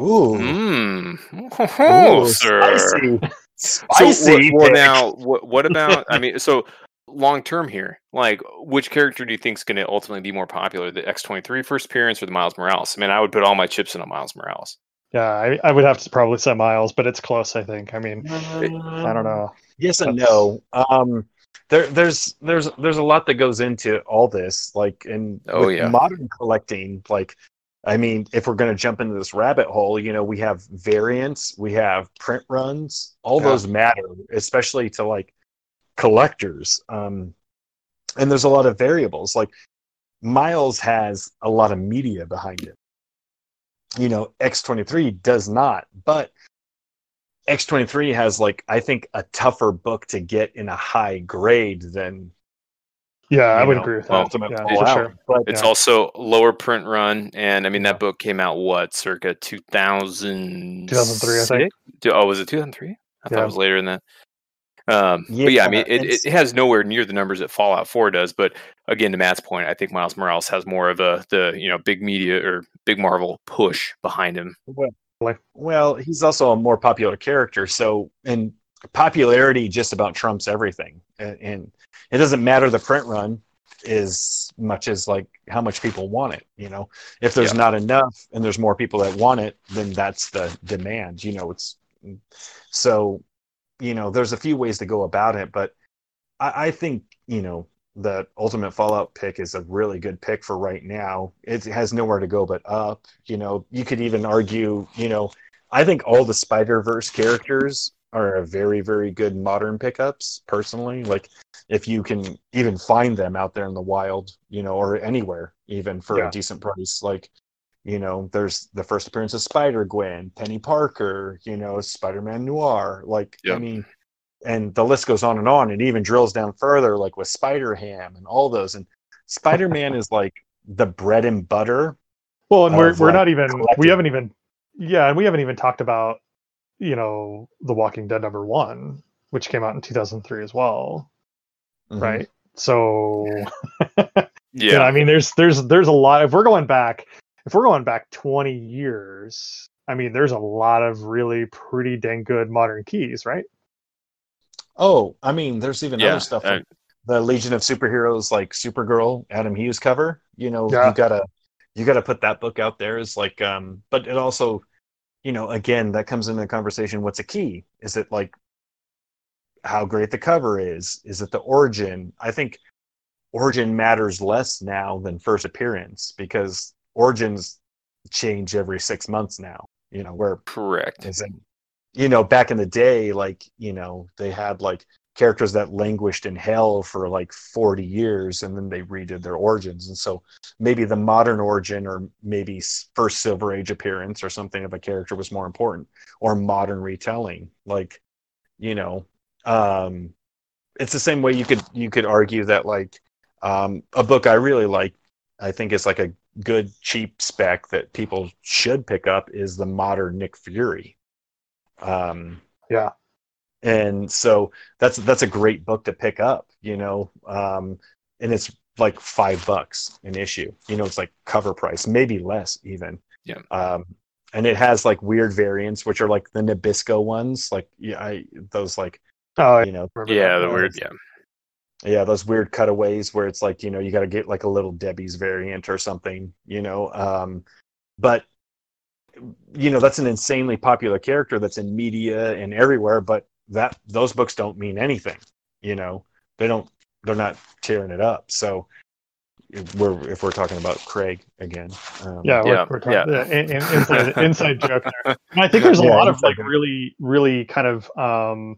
Ooh, mm. oh, Ooh, sir. Spicy. Spicy. So, well, now, what, what about? I mean, so long term here, like which character do you think is going to ultimately be more popular, the X23 first appearance or the Miles Morales? I mean, I would put all my chips in on Miles Morales. Yeah, I, I would have to probably say Miles, but it's close. I think. I mean, I don't know. Yes and no. Um, there, there's, there's, there's a lot that goes into all this. Like in oh yeah, modern collecting. Like, I mean, if we're going to jump into this rabbit hole, you know, we have variants, we have print runs. All yeah. those matter, especially to like collectors. Um, and there's a lot of variables. Like Miles has a lot of media behind it. You know, X23 does not, but X23 has like I think a tougher book to get in a high grade than yeah, I would know, agree with that. Ultimate yeah, for sure. But, it's yeah. also lower print run, and I mean that book came out what, circa 2000 2003, I think. Oh, was it 2003? I yeah. thought it was later than that. Um, yeah, but yeah, I mean, it, it has nowhere near the numbers that Fallout 4 does. But again, to Matt's point, I think Miles Morales has more of a the you know big media or big Marvel push behind him. Well, well, he's also a more popular character, so and popularity just about trumps everything. And, and it doesn't matter the print run as much as like how much people want it. You know, if there's yeah. not enough and there's more people that want it, then that's the demand. You know, it's so you know, there's a few ways to go about it, but I, I think, you know, the ultimate Fallout pick is a really good pick for right now. It has nowhere to go but up. You know, you could even argue, you know, I think all the Spider Verse characters are a very, very good modern pickups, personally. Like if you can even find them out there in the wild, you know, or anywhere even for yeah. a decent price. Like you know, there's the first appearance of Spider Gwen, Penny Parker, you know, Spider Man Noir. Like, yep. I mean, and the list goes on and on. It even drills down further, like with Spider Ham and all those. And Spider Man is like the bread and butter. Well, and we're we're like not even collecting. we haven't even yeah, and we haven't even talked about you know The Walking Dead number one, which came out in 2003 as well, mm-hmm. right? So yeah, you know, I mean, there's there's there's a lot. If we're going back, if we're going back 20 years, I mean, there's a lot of really pretty dang good modern keys, right? Oh, I mean, there's even yeah, other stuff. Like the Legion of Superheroes, like Supergirl, Adam Hughes cover. You know, yeah. you gotta you gotta put that book out there. Is like, um, but it also, you know, again, that comes into the conversation. What's a key? Is it like how great the cover is? Is it the origin? I think origin matters less now than first appearance because origins change every six months now. You know, where correct it, you know, back in the day, like, you know, they had like characters that languished in hell for like 40 years and then they redid their origins. And so maybe the modern origin or maybe first Silver Age appearance or something of a character was more important or modern retelling. Like, you know, um, it's the same way you could you could argue that like um, a book I really like, I think is like a good cheap spec that people should pick up is the modern Nick Fury. Um, yeah, and so that's that's a great book to pick up, you know, um, and it's like five bucks an issue. You know, it's like cover price, maybe less even. Yeah. Um, and it has like weird variants, which are like the Nabisco ones, like yeah, I, those like, oh, you know, yeah, the weird, yeah yeah those weird cutaways where it's like you know you got to get like a little debbie's variant or something you know um but you know that's an insanely popular character that's in media and everywhere but that those books don't mean anything you know they don't they're not tearing it up so if we're if we're talking about craig again um, yeah, we're, yeah, we're talking, yeah. yeah in, in, inside, inside joke there and i think there's a yeah, lot of like really really kind of um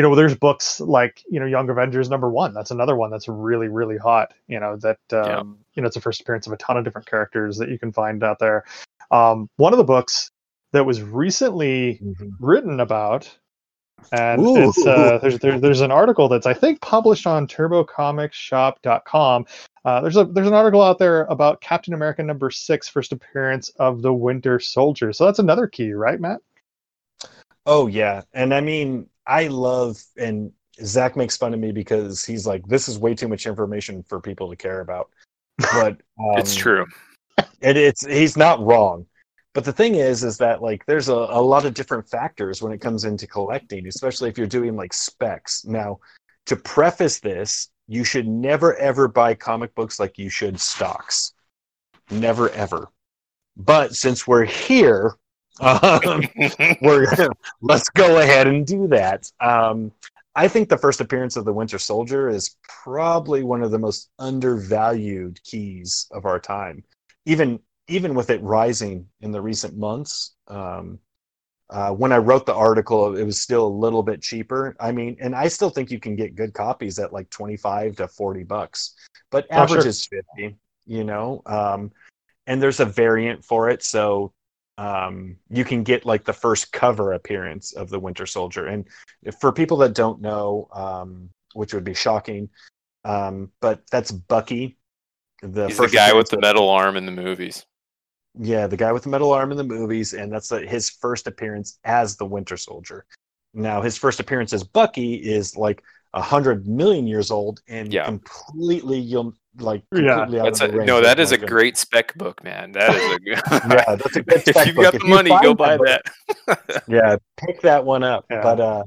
you know, there's books like you know Young Avengers number one. That's another one that's really really hot. You know that um, yeah. you know it's a first appearance of a ton of different characters that you can find out there. Um, one of the books that was recently mm-hmm. written about, and Ooh. it's uh, there's there, there's an article that's I think published on TurboComicsShop.com. Uh, there's a there's an article out there about Captain America number six, first appearance of the Winter Soldier. So that's another key, right, Matt? Oh yeah, and I mean I love and Zach makes fun of me because he's like, "This is way too much information for people to care about." But um, it's true. It, it's he's not wrong. But the thing is, is that like there's a, a lot of different factors when it comes into collecting, especially if you're doing like specs. Now, to preface this, you should never ever buy comic books like you should stocks. Never ever. But since we're here, um, we're let's go ahead and do that. Um, I think the first appearance of the Winter Soldier is probably one of the most undervalued keys of our time. Even even with it rising in the recent months, um, uh, when I wrote the article, it was still a little bit cheaper. I mean, and I still think you can get good copies at like twenty five to forty bucks, but average oh, sure. is fifty. You know, um, and there's a variant for it, so um, you can get like the first cover appearance of the Winter Soldier. And for people that don't know, um, which would be shocking, um, but that's Bucky. The He's the guy with the metal arm in the movies. Yeah, the guy with the metal arm in the movies, and that's the, his first appearance as the Winter Soldier. Now, his first appearance as Bucky is like a hundred million years old and yeah. completely you'll like yeah. That's a, no, that is a great spec book, man. That is a good. yeah, that's a good. if you've got the money, go buy that. yeah, pick that one up. Yeah. But uh,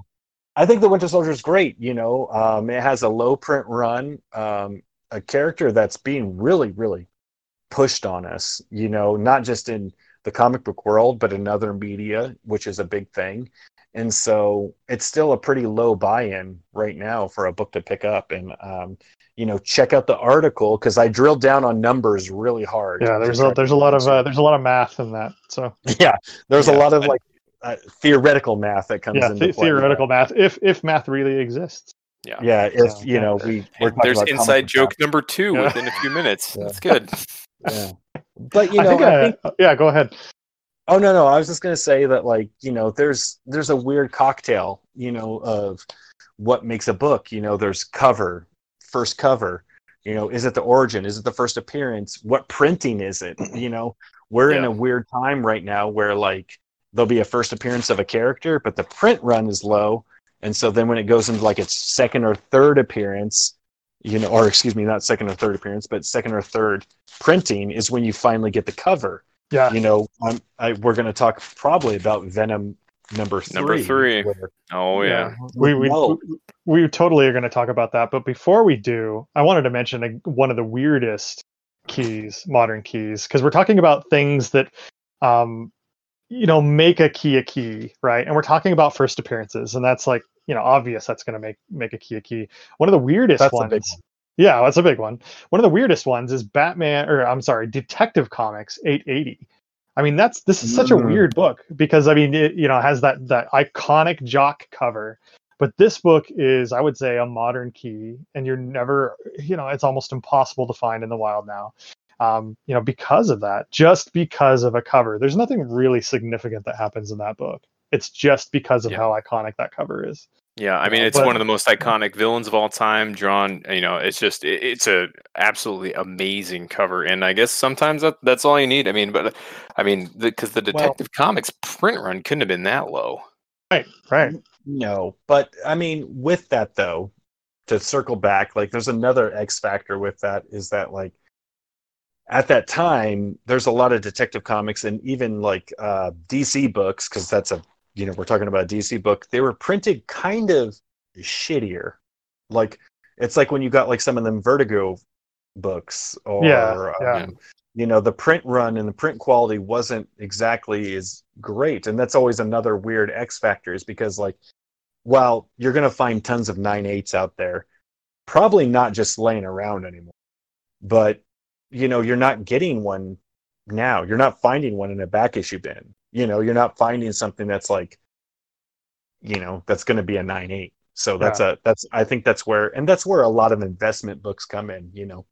I think the Winter Soldier is great. You know, um, it has a low print run, um, a character that's being really, really pushed on us. You know, not just in the comic book world, but in other media, which is a big thing. And so it's still a pretty low buy-in right now for a book to pick up. And um, you know check out the article because I drilled down on numbers really hard. Yeah, there's a there's a lot of uh, there's a lot of math in that. So yeah, there's yeah. a lot of like uh, theoretical math that comes yeah, into th- theoretical math if if math really exists. Yeah, yeah. If you know we there's inside joke number two yeah. within a few minutes. That's good. Yeah, but you know, I think, I think, yeah. Go ahead. Oh no, no. I was just gonna say that like you know there's there's a weird cocktail you know of what makes a book. You know, there's cover, first cover you know is it the origin is it the first appearance what printing is it you know we're yeah. in a weird time right now where like there'll be a first appearance of a character but the print run is low and so then when it goes into like its second or third appearance you know or excuse me not second or third appearance but second or third printing is when you finally get the cover Yeah. You know, I'm, I, we're going to talk probably about Venom number three. Number three. Where, oh yeah. yeah. We we, we we totally are going to talk about that. But before we do, I wanted to mention a, one of the weirdest keys, modern keys, because we're talking about things that, um, you know, make a key a key, right? And we're talking about first appearances, and that's like you know obvious. That's going to make make a key a key. One of the weirdest that's ones. Yeah, that's a big one. One of the weirdest ones is Batman, or I'm sorry, Detective Comics 880. I mean, that's this is such a mm. weird book because I mean, it, you know, has that that iconic jock cover, but this book is, I would say, a modern key, and you're never, you know, it's almost impossible to find in the wild now. Um, you know, because of that, just because of a cover. There's nothing really significant that happens in that book. It's just because of yeah. how iconic that cover is. Yeah, I mean it's but, one of the most iconic villains of all time. Drawn, you know, it's just it, it's a absolutely amazing cover, and I guess sometimes that, that's all you need. I mean, but I mean, because the, the, Detective well, Comics print run couldn't have been that low. Right, right. No, but I mean, with that though, to circle back, like there's another X factor with that is that like at that time there's a lot of Detective Comics and even like uh, DC books because that's a you know, we're talking about a DC book, they were printed kind of shittier. Like it's like when you got like some of them Vertigo books or yeah, yeah. Um, you know, the print run and the print quality wasn't exactly as great. And that's always another weird X factor is because like while you're gonna find tons of nine eights out there, probably not just laying around anymore. But you know, you're not getting one now. You're not finding one in a back issue bin you know you're not finding something that's like you know that's going to be a 9-8 so that's yeah. a that's i think that's where and that's where a lot of investment books come in you know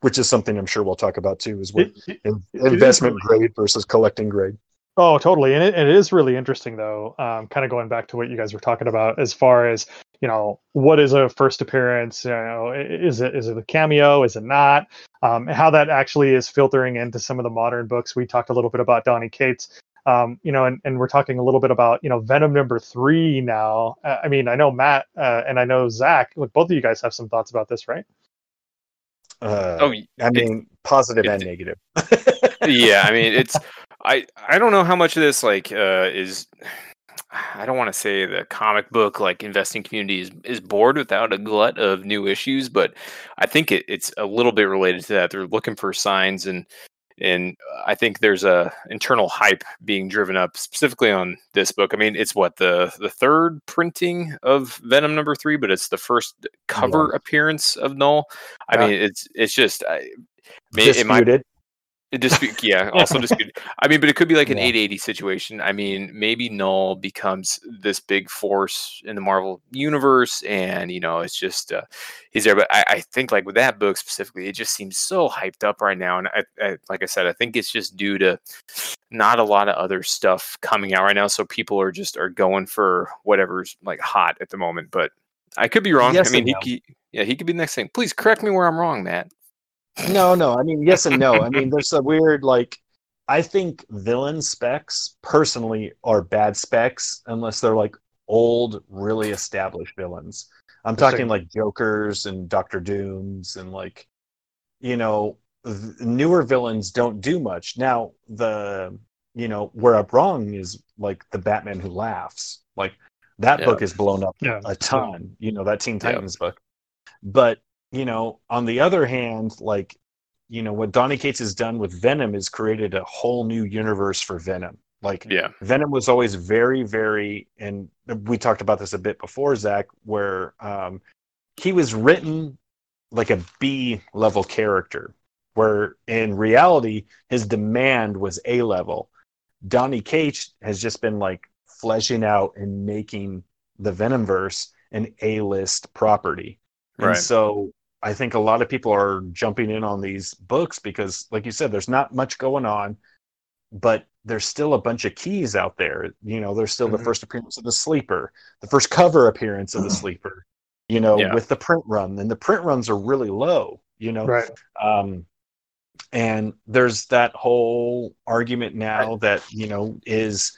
which is something i'm sure we'll talk about too is what it, it, investment really grade versus collecting grade. Oh totally. And it, it is really interesting though um, kind of going back to what you guys were talking about as far as you know what is a first appearance you know is it is it a cameo? Is it not? Um, how that actually is filtering into some of the modern books. We talked a little bit about Donny Cates um, you know, and, and we're talking a little bit about, you know, Venom number three now. Uh, I mean, I know Matt uh, and I know Zach, look, both of you guys have some thoughts about this, right? Uh, oh, I mean, it, positive it, and negative. yeah, I mean, it's, I, I don't know how much of this like uh, is, I don't want to say the comic book like investing community is, is bored without a glut of new issues, but I think it, it's a little bit related to that. They're looking for signs and and uh, I think there's a internal hype being driven up specifically on this book. I mean, it's what the the third printing of Venom number three, but it's the first cover yeah. appearance of Knull. I yeah. mean, it's it's just I, disputed. Dispute, yeah, also disputed. I mean, but it could be like an yeah. 880 situation. I mean, maybe Knull becomes this big force in the Marvel universe, and you know, it's just uh, he's there. But I, I think, like with that book specifically, it just seems so hyped up right now. And I, I, like I said, I think it's just due to not a lot of other stuff coming out right now, so people are just are going for whatever's like hot at the moment. But I could be wrong. Yes I mean, he, he, yeah, he could be the next thing. Please correct me where I'm wrong, Matt. No, no. I mean, yes and no. I mean, there's a weird like. I think villain specs personally are bad specs unless they're like old, really established villains. I'm talking like Jokers and Doctor Dooms and like, you know, newer villains don't do much. Now the you know where I'm wrong is like the Batman Who Laughs. Like that yeah. book is blown up yeah. a ton. You know that Teen Titans yeah. book, but you know, on the other hand, like, you know, what Donny Cates has done with Venom is created a whole new universe for Venom. Like, yeah, Venom was always very, very, and we talked about this a bit before, Zach, where um, he was written like a B level character, where in reality, his demand was A level. Donny Cates has just been like fleshing out and making the Venomverse an A list property. And right. so I think a lot of people are jumping in on these books because, like you said, there's not much going on, but there's still a bunch of keys out there. You know, there's still mm-hmm. the first appearance of the sleeper, the first cover appearance of the sleeper, you know, yeah. with the print run. And the print runs are really low, you know. Right. Um, and there's that whole argument now right. that, you know, is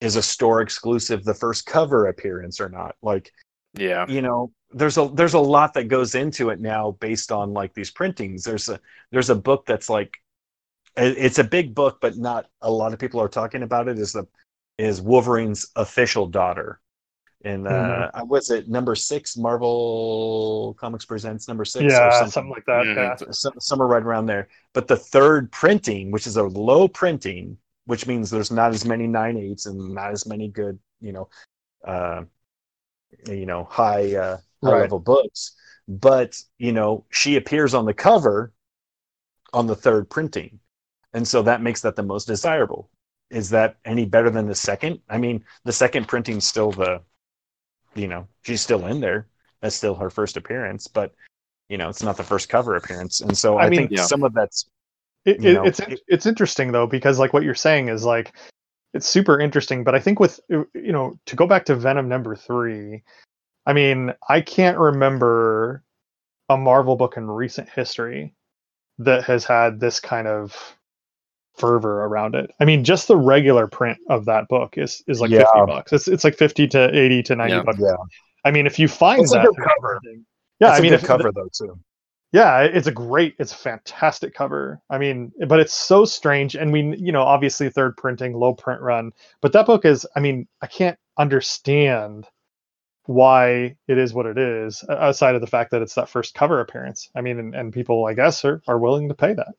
is a store exclusive the first cover appearance or not? Like, yeah. You know, there's a there's a lot that goes into it now based on like these printings there's a there's a book that's like it's a big book, but not a lot of people are talking about it. Is the is Wolverine's official daughter, and uh, mm-hmm. was it number six? Marvel Comics presents number six, yeah, something. something. like that. Mm-hmm. Yeah, Some, somewhere right around there. But the third printing, which is a low printing, which means there's not as many nine eights and not as many good, you know, uh, you know, high uh, high right. level books. But you know, she appears on the cover on the third printing, and so that makes that the most desirable. Is that any better than the second? I mean, the second printing's still the, you know, she's still in there. That's still her first appearance, but you know, it's not the first cover appearance, and so I, I mean, think yeah. some of that's. It, it, know, it's it, it's interesting though because like what you're saying is like it's super interesting but i think with you know to go back to venom number three i mean i can't remember a marvel book in recent history that has had this kind of fervor around it. I mean just the regular print of that book is is like yeah. 50 bucks. It's it's like 50 to 80 to 90 yeah. bucks. Yeah. I mean if you find it's that cover. yeah That's i mean if cover though too. Yeah it's a great it's a fantastic cover. I mean but it's so strange and we you know obviously third printing low print run but that book is i mean i can't understand why it is what it is outside of the fact that it's that first cover appearance. I mean and, and people i guess are, are willing to pay that.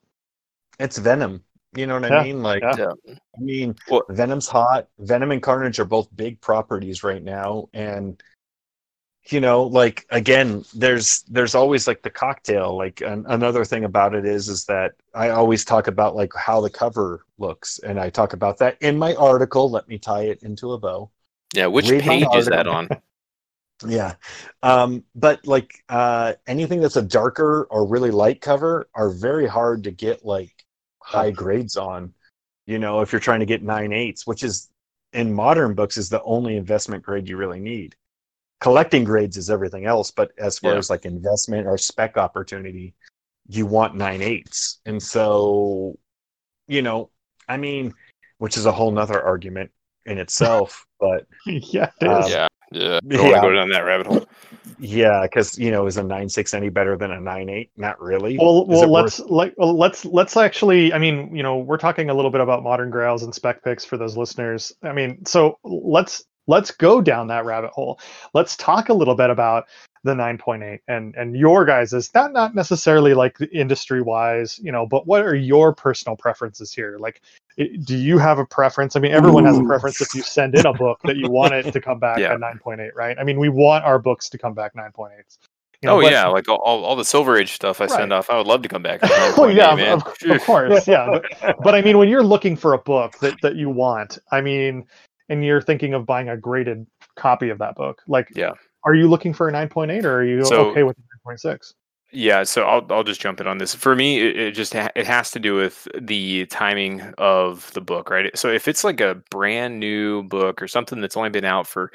It's venom. You know what yeah, i mean? Like yeah. i mean well, venom's hot. Venom and carnage are both big properties right now. And you know like again there's there's always like the cocktail. Like an, another thing about it is is that i always talk about like how the cover looks. And i talk about that in my article let me tie it into a bow. Yeah which Read page is that on yeah. Um but like uh anything that's a darker or really light cover are very hard to get like high grades on you know if you're trying to get nine eights which is in modern books is the only investment grade you really need. Collecting grades is everything else but as far yeah. as like investment or spec opportunity you want nine eights and so you know i mean which is a whole nother argument in itself but yeah um, yeah yeah don't yeah. want to go down that rabbit hole. Yeah because you know is a nine six any better than a nine eight? Not really. Well well let's worth... like well, let's let's actually i mean you know we're talking a little bit about modern grails and spec picks for those listeners. I mean so let's let's go down that rabbit hole. Let's talk a little bit about the 9.8 and and your guys is not not necessarily like industry wise you know but what are your personal preferences here like do you have a preference i mean everyone Ooh. has a preference if you send in a book that you want it to come back yeah. at 9.8 right i mean we want our books to come back 9.8 you know, oh yeah, like all, all the Silver Age stuff I right. send off, I would love to come back. oh yeah, of, of, course, yeah. But, but, I mean, when you're looking for a book that, that you want, I mean, and you're thinking of buying a graded copy of that book, like yeah, are you looking for a 9.8 or are you so, okay with 9.6? Yeah, so I'll I'll just jump in on this. For me, it, it just ha- it has to do with the timing of the book, right? So if it's like a brand new book or something that's only been out for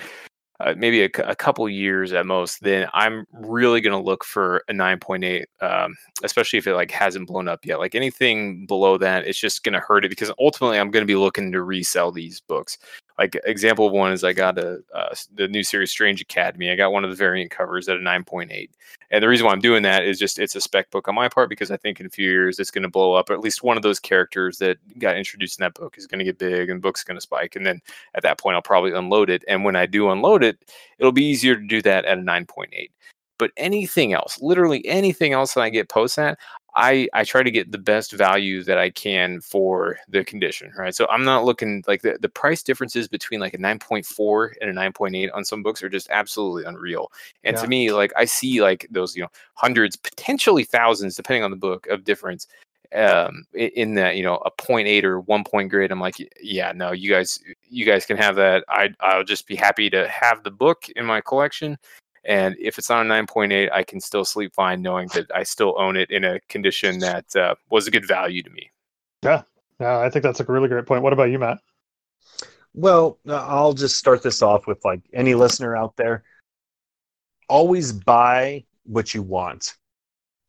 uh, maybe a, a, couple years at most, then I'm really going to look for a 9.8, um, especially if it like hasn't blown up yet. Like anything below that, it's just going to hurt it because ultimately I'm going to be looking to resell these books like example one is I got a uh, the new series Strange Academy. I got one of the variant covers at a 9.8, and the reason why I'm doing that is just it's a spec book on my part because I think in a few years it's going to blow up. At least one of those characters that got introduced in that book is going to get big, and book's going to spike. And then at that point, I'll probably unload it. And when I do unload it, it'll be easier to do that at a 9.8 but anything else, literally anything else that I get posts at, I I try to get the best value that I can for the condition, right? So I'm not looking like the, the price differences between like a 9.4 and a 9.8 on some books are just absolutely unreal. And yeah. to me, like I see like those, you know, hundreds, potentially thousands, depending on the book, of difference um in that you know a 0.8 or 1 point grade i'm like yeah no you guys you guys can have that i i'll just be happy to have the book in my collection and if it's on a 9.8, I can still sleep fine knowing that I still own it in a condition that uh, was a good value to me. Yeah. Yeah. I think that's a really great point. What about you, Matt? Well, uh, I'll just start this off with like any listener out there always buy what you want,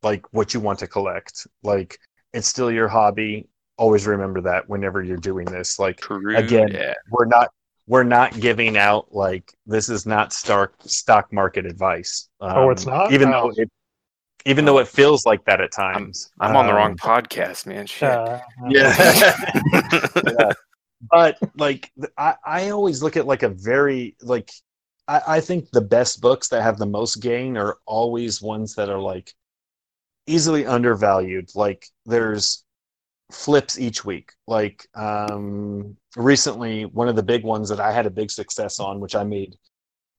like what you want to collect. Like it's still your hobby. Always remember that whenever you're doing this. Like True, again, yeah. we're not we're not giving out like this is not stock stock market advice. Um, oh, it's not. Even though it, even though it feels like that at times. I'm, I'm on the wrong um, podcast, man. Shit. Uh, yeah. yeah. But like, I, I always look at like a very like, I, I think the best books that have the most gain are always ones that are like easily undervalued. Like there's flips each week. Like um, recently, one of the big ones that I had a big success on, which I made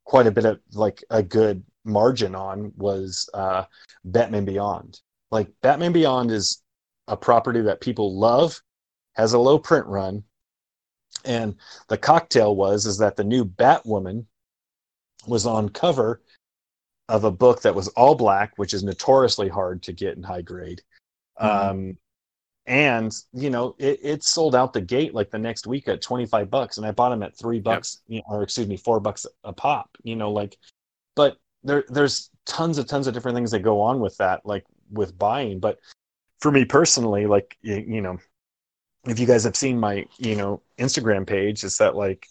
quite a bit of like a good margin on, was uh, Batman Beyond. Like Batman Beyond is a property that people love, has a low print run, and the cocktail was is that the new Batwoman was on cover of a book that was all black, which is notoriously hard to get in high grade. Mm-hmm. Um, and you know it, it sold out the gate like the next week at 25 bucks and i bought them at three bucks yep. you know, or excuse me four bucks a pop you know like but there there's tons of tons of different things that go on with that like with buying but for me personally like you, you know if you guys have seen my you know instagram page is that like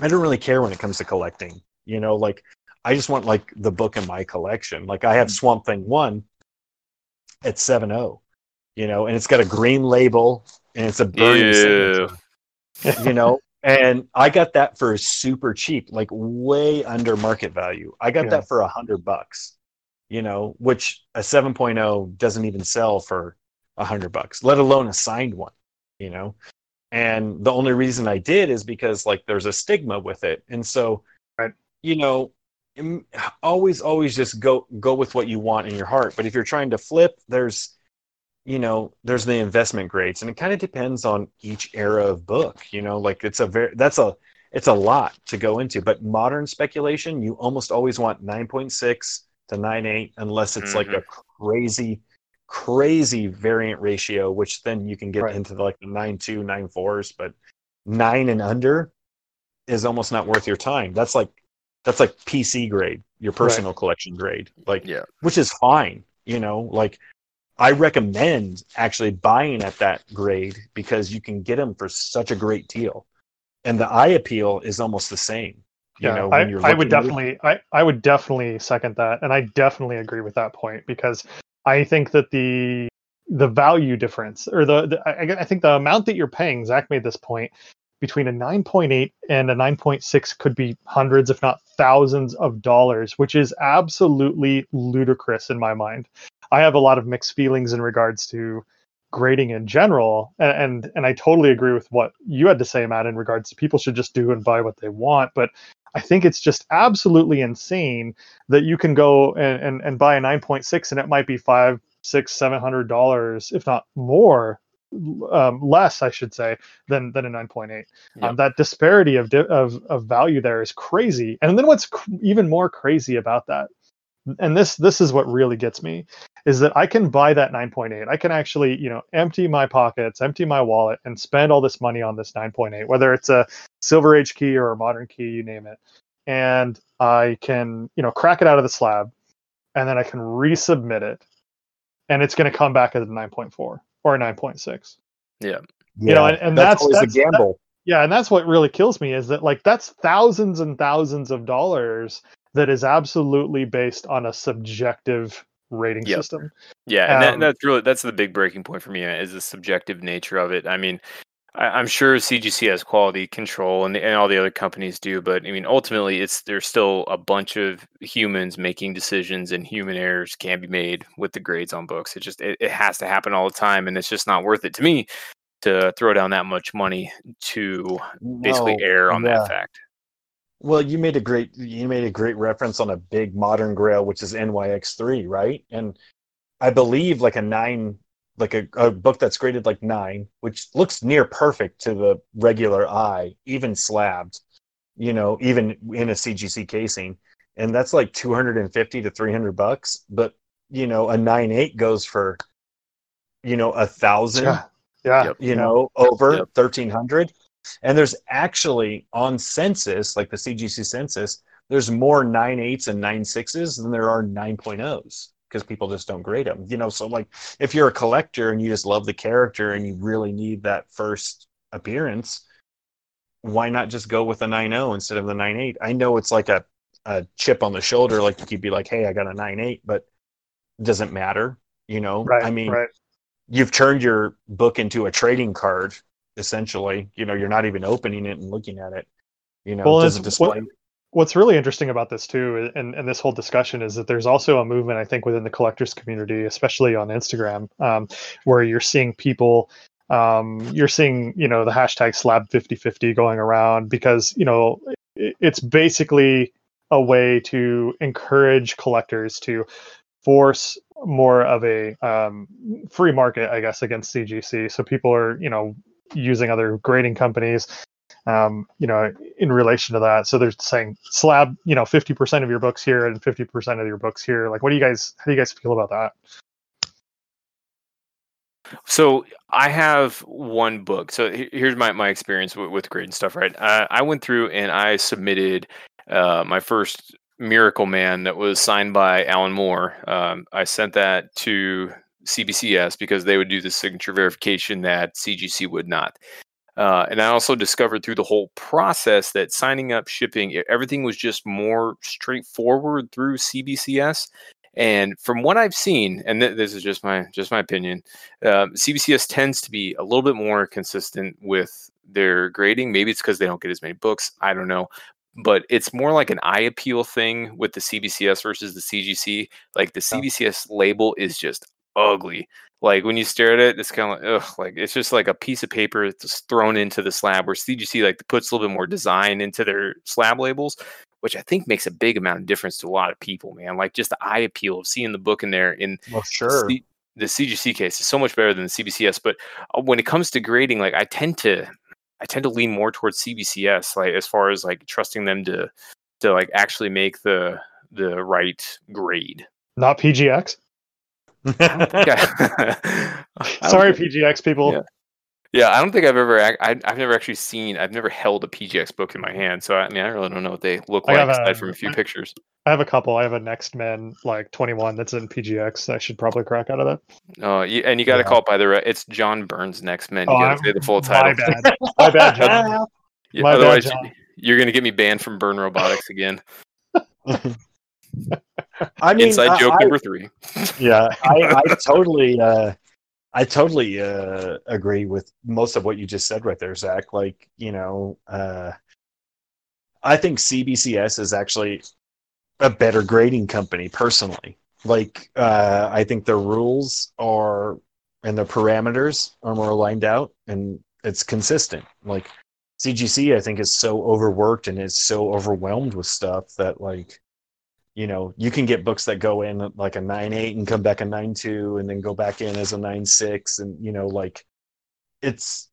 i don't really care when it comes to collecting you know like i just want like the book in my collection like i have mm. swamp thing one at 7.0 you know, and it's got a green label and it's a burning you know. And I got that for super cheap, like way under market value. I got yeah. that for a hundred bucks, you know, which a 7.0 doesn't even sell for a hundred bucks, let alone a signed one, you know. And the only reason I did is because like there's a stigma with it, and so, right. you know, always always just go go with what you want in your heart. But if you're trying to flip, there's you know there's the investment grades and it kind of depends on each era of book you know like it's a very that's a it's a lot to go into but modern speculation you almost always want 9.6 to 9.8 unless it's mm-hmm. like a crazy crazy variant ratio which then you can get right. into the, like the 9.2 9.4s but 9 and under is almost not worth your time that's like that's like pc grade your personal right. collection grade like yeah which is fine you know like I recommend actually buying at that grade because you can get them for such a great deal, and the eye appeal is almost the same. You yeah, know, I, I would definitely, I, I would definitely second that, and I definitely agree with that point because I think that the the value difference or the, the I, I think the amount that you're paying, Zach made this point, between a 9.8 and a 9.6 could be hundreds, if not thousands of dollars, which is absolutely ludicrous in my mind. I have a lot of mixed feelings in regards to grading in general, and, and and I totally agree with what you had to say, Matt, in regards to people should just do and buy what they want, but I think it's just absolutely insane that you can go and, and, and buy a 9.6 and it might be five, six, seven hundred dollars, if not more, um, less, I should say, than than a 9.8. Yep. Um, that disparity of, di- of of value there is crazy. And then what's cr- even more crazy about that and this this is what really gets me is that I can buy that 9.8. I can actually, you know, empty my pockets, empty my wallet and spend all this money on this 9.8, whether it's a silver age key or a modern key, you name it. And I can, you know, crack it out of the slab and then I can resubmit it and it's going to come back as a 9.4 or a 9.6. Yeah. You know, and, and that's, that's, that's a gamble. That, yeah, and that's what really kills me is that like that's thousands and thousands of dollars that is absolutely based on a subjective rating yep. system. Yeah, and um, that, that's really that's the big breaking point for me is the subjective nature of it. I mean, I, am sure CGC has quality control and, and all the other companies do, but I mean, ultimately, it's there's still a bunch of humans making decisions, and human errors can be made with the grades on books. It just it, it has to happen all the time, and it's just not worth it to me to throw down that much money to basically no, err on yeah. that fact. Well, you made a great you made a great reference on a big modern grail, which is NYX3, right? And I believe like a nine, like a, a book that's graded like nine, which looks near perfect to the regular eye, even slabbed, you know, even in a CGC casing, and that's like 250 to 300 bucks. But you know, a nine eight goes for, you know, a thousand. Yeah. yeah. You know, over yep. 1300 and there's actually on census, like the CGC census, there's more 9.8s and 9.6s than there are 9.0s because people just don't grade them. You know, so like if you're a collector and you just love the character and you really need that first appearance, why not just go with a 9.0 instead of the 9.8? I know it's like a, a chip on the shoulder, like you could be like, hey, I got a 9.8, but doesn't matter. You know, right, I mean, right. you've turned your book into a trading card essentially. You know, you're not even opening it and looking at it. You know, well, doesn't display? What, what's really interesting about this too, and, and this whole discussion is that there's also a movement, I think, within the collectors community, especially on Instagram, um, where you're seeing people um, you're seeing you know the hashtag slab 5050 going around because you know it's basically a way to encourage collectors to force more of a um, free market, I guess, against CGC. So people are, you know, using other grading companies, um, you know, in relation to that. So they're saying slab, you know, 50% of your books here and 50% of your books here. Like, what do you guys, how do you guys feel about that? So I have one book. So here's my, my experience with, with grade and stuff, right? Uh, I went through and I submitted uh, my first Miracleman that was signed by Alan Moore. Um, I sent that to CBCS because they would do the signature verification that CGC would not. Uh, and I also discovered through the whole process that signing up, shipping, everything was just more straightforward through CBCS. And from what I've seen, and th- this is just my just my opinion, uh, um, CBCS tends to be a little bit more consistent with their grading. Maybe it's because they don't get as many books. I don't know, but it's more like an eye appeal thing with the CBCS versus the CGC. Like the CBCS label is just ugly. Like when you stare at it, it's kind of like ugh, like it's just like a piece of paper that's thrown into the slab. Where CGC like puts a little bit more design into their slab labels which I think makes a big amount of difference to a lot of people, man. Like just the eye appeal of seeing the book in there in well, sure. The, the CGC case is so much better than the CBCS. But uh, when it comes to grading, like I tend to, I tend to lean more towards CBCS, like as far as like trusting them to, to like actually make the the right grade. Not PGX. Sorry, PGX people. Yeah. Yeah, I don't think I've ever. I, have never actually seen. I've never held a PGX book in my hand, so I mean, I really don't know what they look like aside a, from a few I, pictures. I have a couple. I have a Next Men like 21 that's in PGX. I should probably crack out of that. Oh, uh, and you got to yeah. call it by the. Re- it's John Byrne's Next Men. You oh, got to say the full title. My bad. my bad, John. yeah, my otherwise, bad, John. you're going to get me banned from Byrne Robotics again. I mean, inside joke I, number three. Yeah, I, I totally. Uh, I totally uh, agree with most of what you just said right there, Zach. Like, you know, uh, I think CBCS is actually a better grading company personally. Like, uh, I think the rules are and the parameters are more lined out and it's consistent. Like, CGC, I think, is so overworked and is so overwhelmed with stuff that, like, you know you can get books that go in like a 9-8 and come back a 9-2 and then go back in as a 9-6 and you know like it's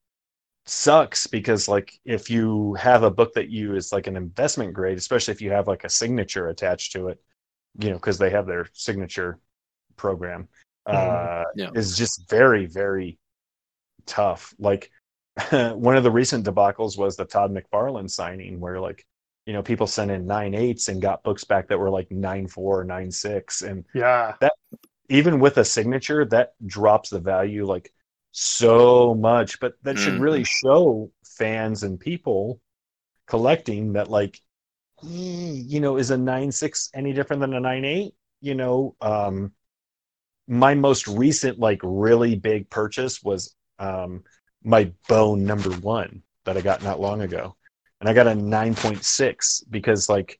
sucks because like if you have a book that you is like an investment grade especially if you have like a signature attached to it you know because they have their signature program mm-hmm. uh yeah. is just very very tough like one of the recent debacles was the todd mcfarlane signing where like you know, people sent in nine eights and got books back that were like nine four, nine six, and yeah, that even with a signature that drops the value like so much. But that mm should really show fans and people collecting that like, you know, is a nine six any different than a nine eight? You know, um, my most recent like really big purchase was um, my bone number one that I got not long ago and I got a 9.6 because like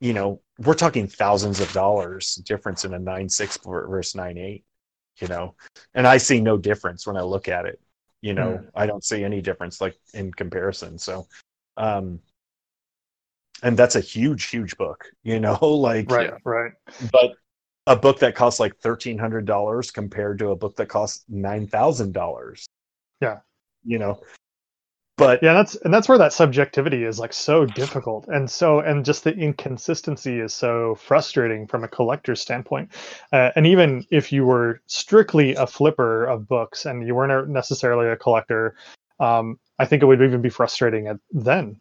you know we're talking thousands of dollars difference in a 9.6 versus 9.8 you know? And I see no difference when I look at it you know? Mm. I don't see any difference like in comparison. So um and that's a huge huge book you know? Like right yeah. right. but a book that costs like $1300 compared to a book that costs $9000 yeah. you know but yeah that's and that's where that subjectivity is like so difficult and so and just the inconsistency is so frustrating from a collector's standpoint. Uh, and even if you were strictly a flipper of books and you weren't necessarily a collector um, i think it would even be frustrating at then.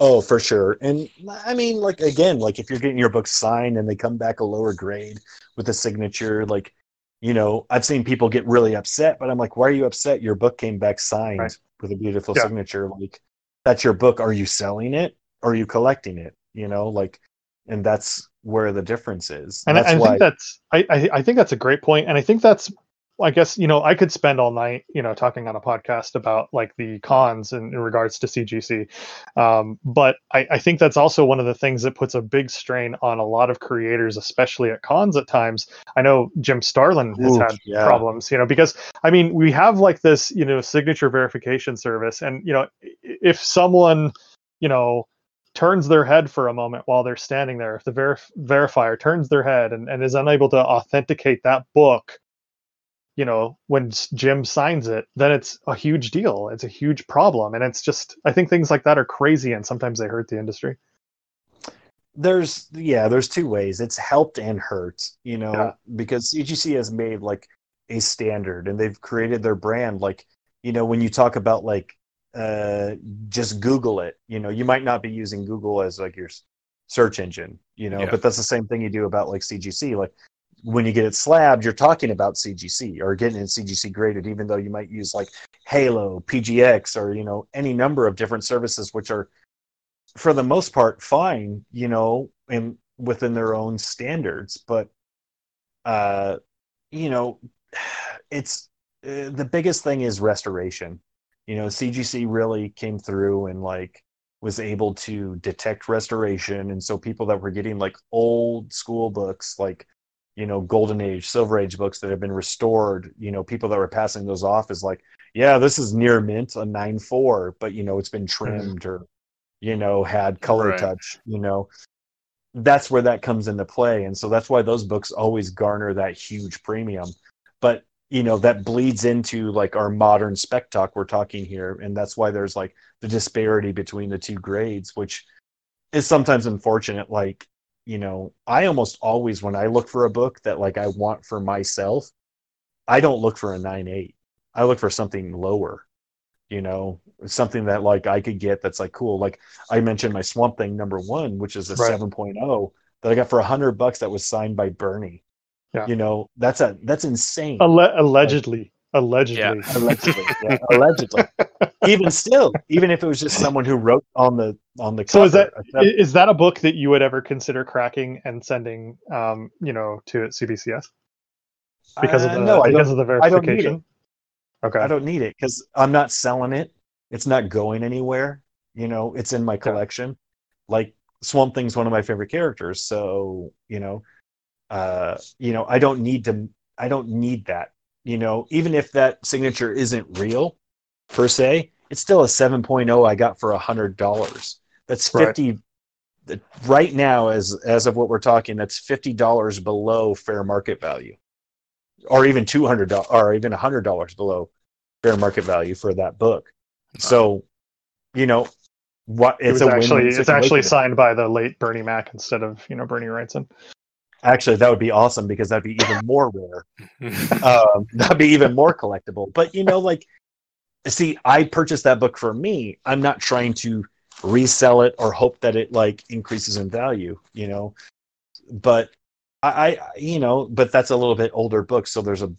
Oh for sure. And i mean like again like if you're getting your book signed and they come back a lower grade with a signature like you know, I've seen people get really upset, but I'm like, why are you upset? Your book came back signed right. with a beautiful yeah. signature. Like, that's your book. Are you selling it? Or are you collecting it? You know, like, and that's where the difference is. And, I, I think that's I, I, I think that's a great point, and I think that's I guess you know I could spend all night you know talking on a podcast about like the cons in, in regards to CGC, um, but I, I think that's also one of the things that puts a big strain on a lot of creators, especially at cons at times. I know Jim Starlin has Ooh, had yeah. problems, you know, because I mean we have like this you know signature verification service, and you know if someone you know turns their head for a moment while they're standing there, if the verif- verifier turns their head and, and is unable to authenticate that book you know when jim signs it then it's a huge deal. It's a huge problem and it's just i think things like that are crazy and sometimes they hurt the industry. There's yeah there's two ways. It's helped and hurt you know yeah. because cgc has made like a standard and they've created their brand. Like you know when you talk about like uh just google it you know you might not be using google as like your search engine you know yeah. but that's the same thing you do about like cgc like when you get it slabbed, you're talking about CGC or getting it CGC graded, even though you might use like Halo, PGX, or you know any number of different services, which are for the most part fine, you know, and within their own standards. But uh, you know, it's uh, the biggest thing is restoration. You know, CGC really came through and like was able to detect restoration, and so people that were getting like old school books, like you know golden age silver age books that have been restored you know people that were passing those off is like yeah this is near mint a 9-4 but you know it's been mm-hmm. trimmed mm. or you know had color right. touch you know that's where that comes into play and so that's why those books always garner that huge premium but you know that bleeds into like our modern spec talk we're talking here and that's why there's like the disparity between the two grades which is sometimes unfortunate like you know, I almost always when I look for a book that like I want for myself, I don't look for a nine eight. I look for something lower. You know, something that like I could get that's like cool. Like I mentioned my Swamp Thing number one, which is a right. 7.0 that I got for a hundred bucks that was signed by Bernie. Yeah. You know, that's a that's insane. Alle- allegedly. Allegedly. Yeah. Allegedly. Yeah. Allegedly. even still, even if it was just someone who wrote on the on the cover. So is that is that a book that you would ever consider cracking and sending um, you know, to CBCS? Because uh, of the no, because of the verification? I okay. I don't need it because I'm not selling it. It's not going anywhere. You know, it's in my collection. Yeah. Like Swamp Thing's one of my favorite characters. So, you know, uh, you know, I don't need to I don't need that you know, even if that signature isn't real per se, it's still a 7.0 I got for a hundred dollars. That's 50 right. right now as as of what we're talking, that's fifty dollars below fair market value. Or even two hundred dollars or even a hundred dollars below fair market value for that book. So, you know, what it's it actually it's actually signed by the late Bernie Mac instead of you know Bernie Wrightson. Actually, that would be awesome because that'd be even more rare. um, that'd be even more collectible. But you know, like, see, I purchased that book for me. I'm not trying to resell it or hope that it like increases in value. You know, but I, I you know, but that's a little bit older book, so there's a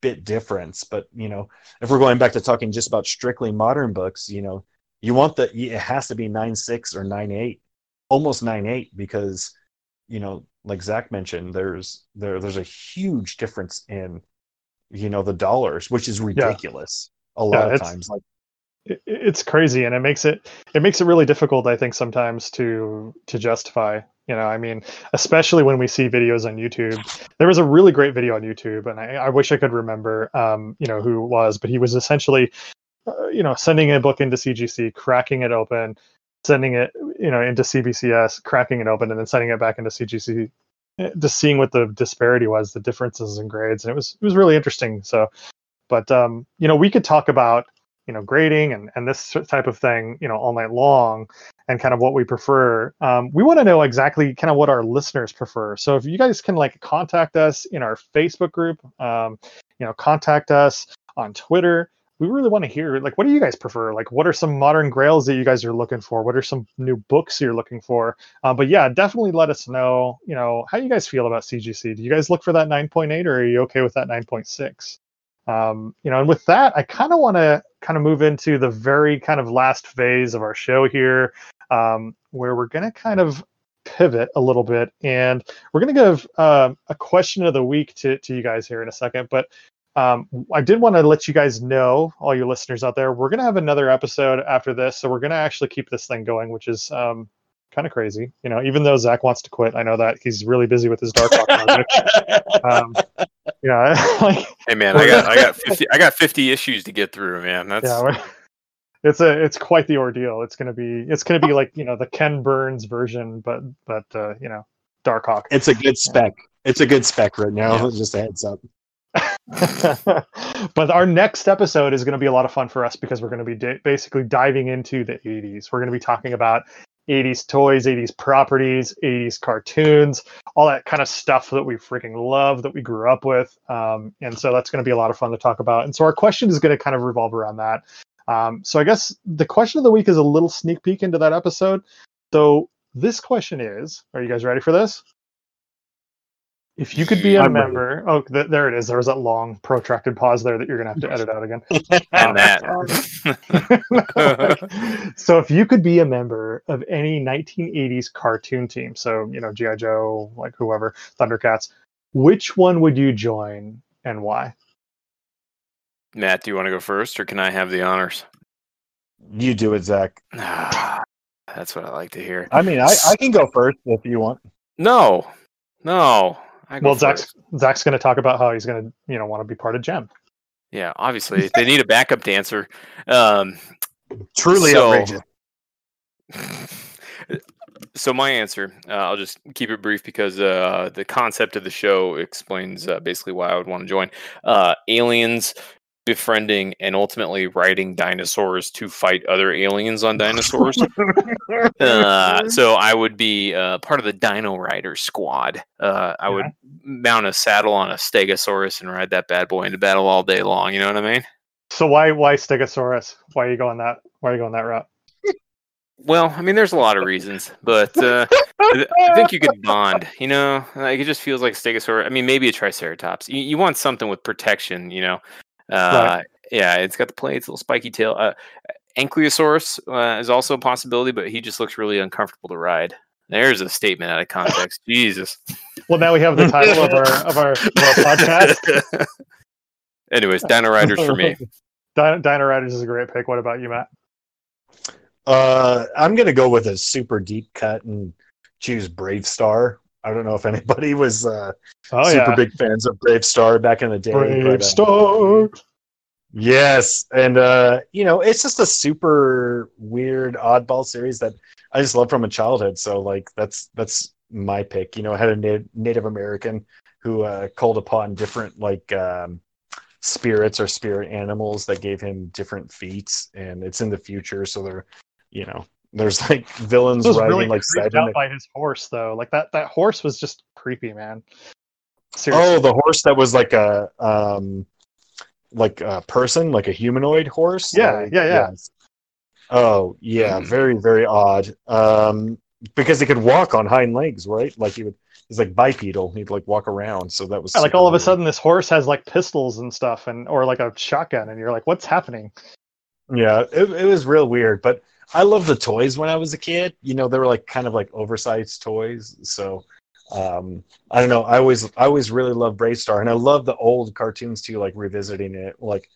bit difference. But you know, if we're going back to talking just about strictly modern books, you know, you want the it has to be nine six or nine eight, almost nine eight because you know like Zach mentioned, there's there there's a huge difference in you know the dollars, which is ridiculous yeah. a lot yeah, of times. Like it's crazy, and it makes it it makes it really difficult, I think, sometimes to to justify. You know, I mean, especially when we see videos on YouTube. There was a really great video on YouTube, and I, I wish I could remember, um, you know, who it was, but he was essentially, uh, you know, sending a book into CGC, cracking it open, sending it you know into CBCS, cracking it open, and then sending it back into CGC, eh, just seeing what the disparity was, the differences in grades, and it was it was really interesting. So, but um, you know, we could talk about you know grading and and this type of thing you know all night long and kind of what we prefer um, we want to know exactly kind of what our listeners prefer so if you guys can like contact us in our facebook group um, you know contact us on twitter we really want to hear like what do you guys prefer? Like what are some modern grails that you guys are looking for? What are some new books you're looking for? Uh, but yeah definitely let us know you know how you guys feel about cgc do you guys look for that 9.8 or are you okay with that 9.6 um, you know and with that i kind of want to kind of move into the very kind of last phase of our show here um, where we're going to kind of pivot a little bit, and we're going to give uh, a question of the week to to you guys here in a second. But um, I did want to let you guys know, all your listeners out there, we're going to have another episode after this. So we're going to actually keep this thing going, which is um, kind of crazy. You know, even though Zach wants to quit, I know that he's really busy with his Dark project. um, yeah, like, hey man, I got I got fifty I got fifty issues to get through, man. That's yeah, it's a it's quite the ordeal. It's gonna be it's gonna be like you know the Ken Burns version, but but uh, you know Darkhawk. It's a good spec. It's a good spec right now. Yeah. Just a heads up. but our next episode is going to be a lot of fun for us because we're going to be di- basically diving into the 80s. We're going to be talking about 80s toys, 80s properties, 80s cartoons, all that kind of stuff that we freaking love that we grew up with. Um, and so that's going to be a lot of fun to talk about. And so our question is going to kind of revolve around that. Um, so I guess the question of the week is a little sneak peek into that episode. So this question is Are you guys ready for this? If you could be a I'm member, ready. oh, th- there it is. There was that long, protracted pause there that you're gonna have to edit out again. and that. so, if you could be a member of any 1980s cartoon team, so you know GI Joe, like whoever, Thundercats, which one would you join and why? Matt, do you want to go first, or can I have the honors? You do it, Zach. That's what I like to hear. I mean, I, I can go first if you want. No, no well, Zach's Zach's going to talk about how he's going to you know want to be part of Jem. Yeah, obviously they need a backup dancer. Um, Truly so, outrageous. so my answer, uh, I'll just keep it brief because uh, the concept of the show explains uh, basically why I would want to join. Uh, aliens befriending and ultimately riding dinosaurs to fight other aliens on dinosaurs. uh, so I would be uh, part of the Dino Rider squad. Uh, I yeah. would mount a saddle on a Stegosaurus and ride that bad boy into battle all day long. You know what I mean? So why why Stegosaurus? Why are you going that? Why are you going that route? Well, I mean, there's a lot of reasons, but uh, I think you could bond. You know, like it just feels like Stegosaurus. I mean, maybe a Triceratops. You, you want something with protection. You know, uh, right. Yeah, it's got the plates, little spiky tail. Uh, Ankylosaurus uh, is also a possibility, but he just looks really uncomfortable to ride. There's a statement out of context. Jesus. Well, now we have the title of our of our, of our podcast. Anyways, Dino Riders for me. Dino, Dino Riders is a great pick. What about you, Matt? Uh, I'm gonna go with a super deep cut and choose BraveStarr. I don't know if anybody was uh, oh, super yeah. big fans of BraveStarr back in the day. Brave but, uh, Star. Yes, and uh, you know it's just a super weird oddball series that I just love from a childhood. So like that's that's my pick. You know, I had a Na- Native American who uh, called upon different like um, spirits or spirit animals that gave him different feats, and it's in the future, so they're you know there's like villains riding really like side out by his horse though. Like that that horse was just creepy, man. Seriously. Oh, the horse that was like a um like a person, like a humanoid horse. Yeah, like, yeah, yeah. Oh, yeah, very very odd. Um because he could walk on hind legs, right? Like he would he's like bipedal. He'd like walk around. So that was yeah, like all of a sudden this horse has like pistols and stuff and or like a shotgun and you're like what's happening? Yeah, it, it was real weird, but I love the toys when I was a kid. You know, they were like kind of like oversized toys. So um, I don't know. I always I always really love BraveStarr, and I love the old cartoons too. Like revisiting it. Like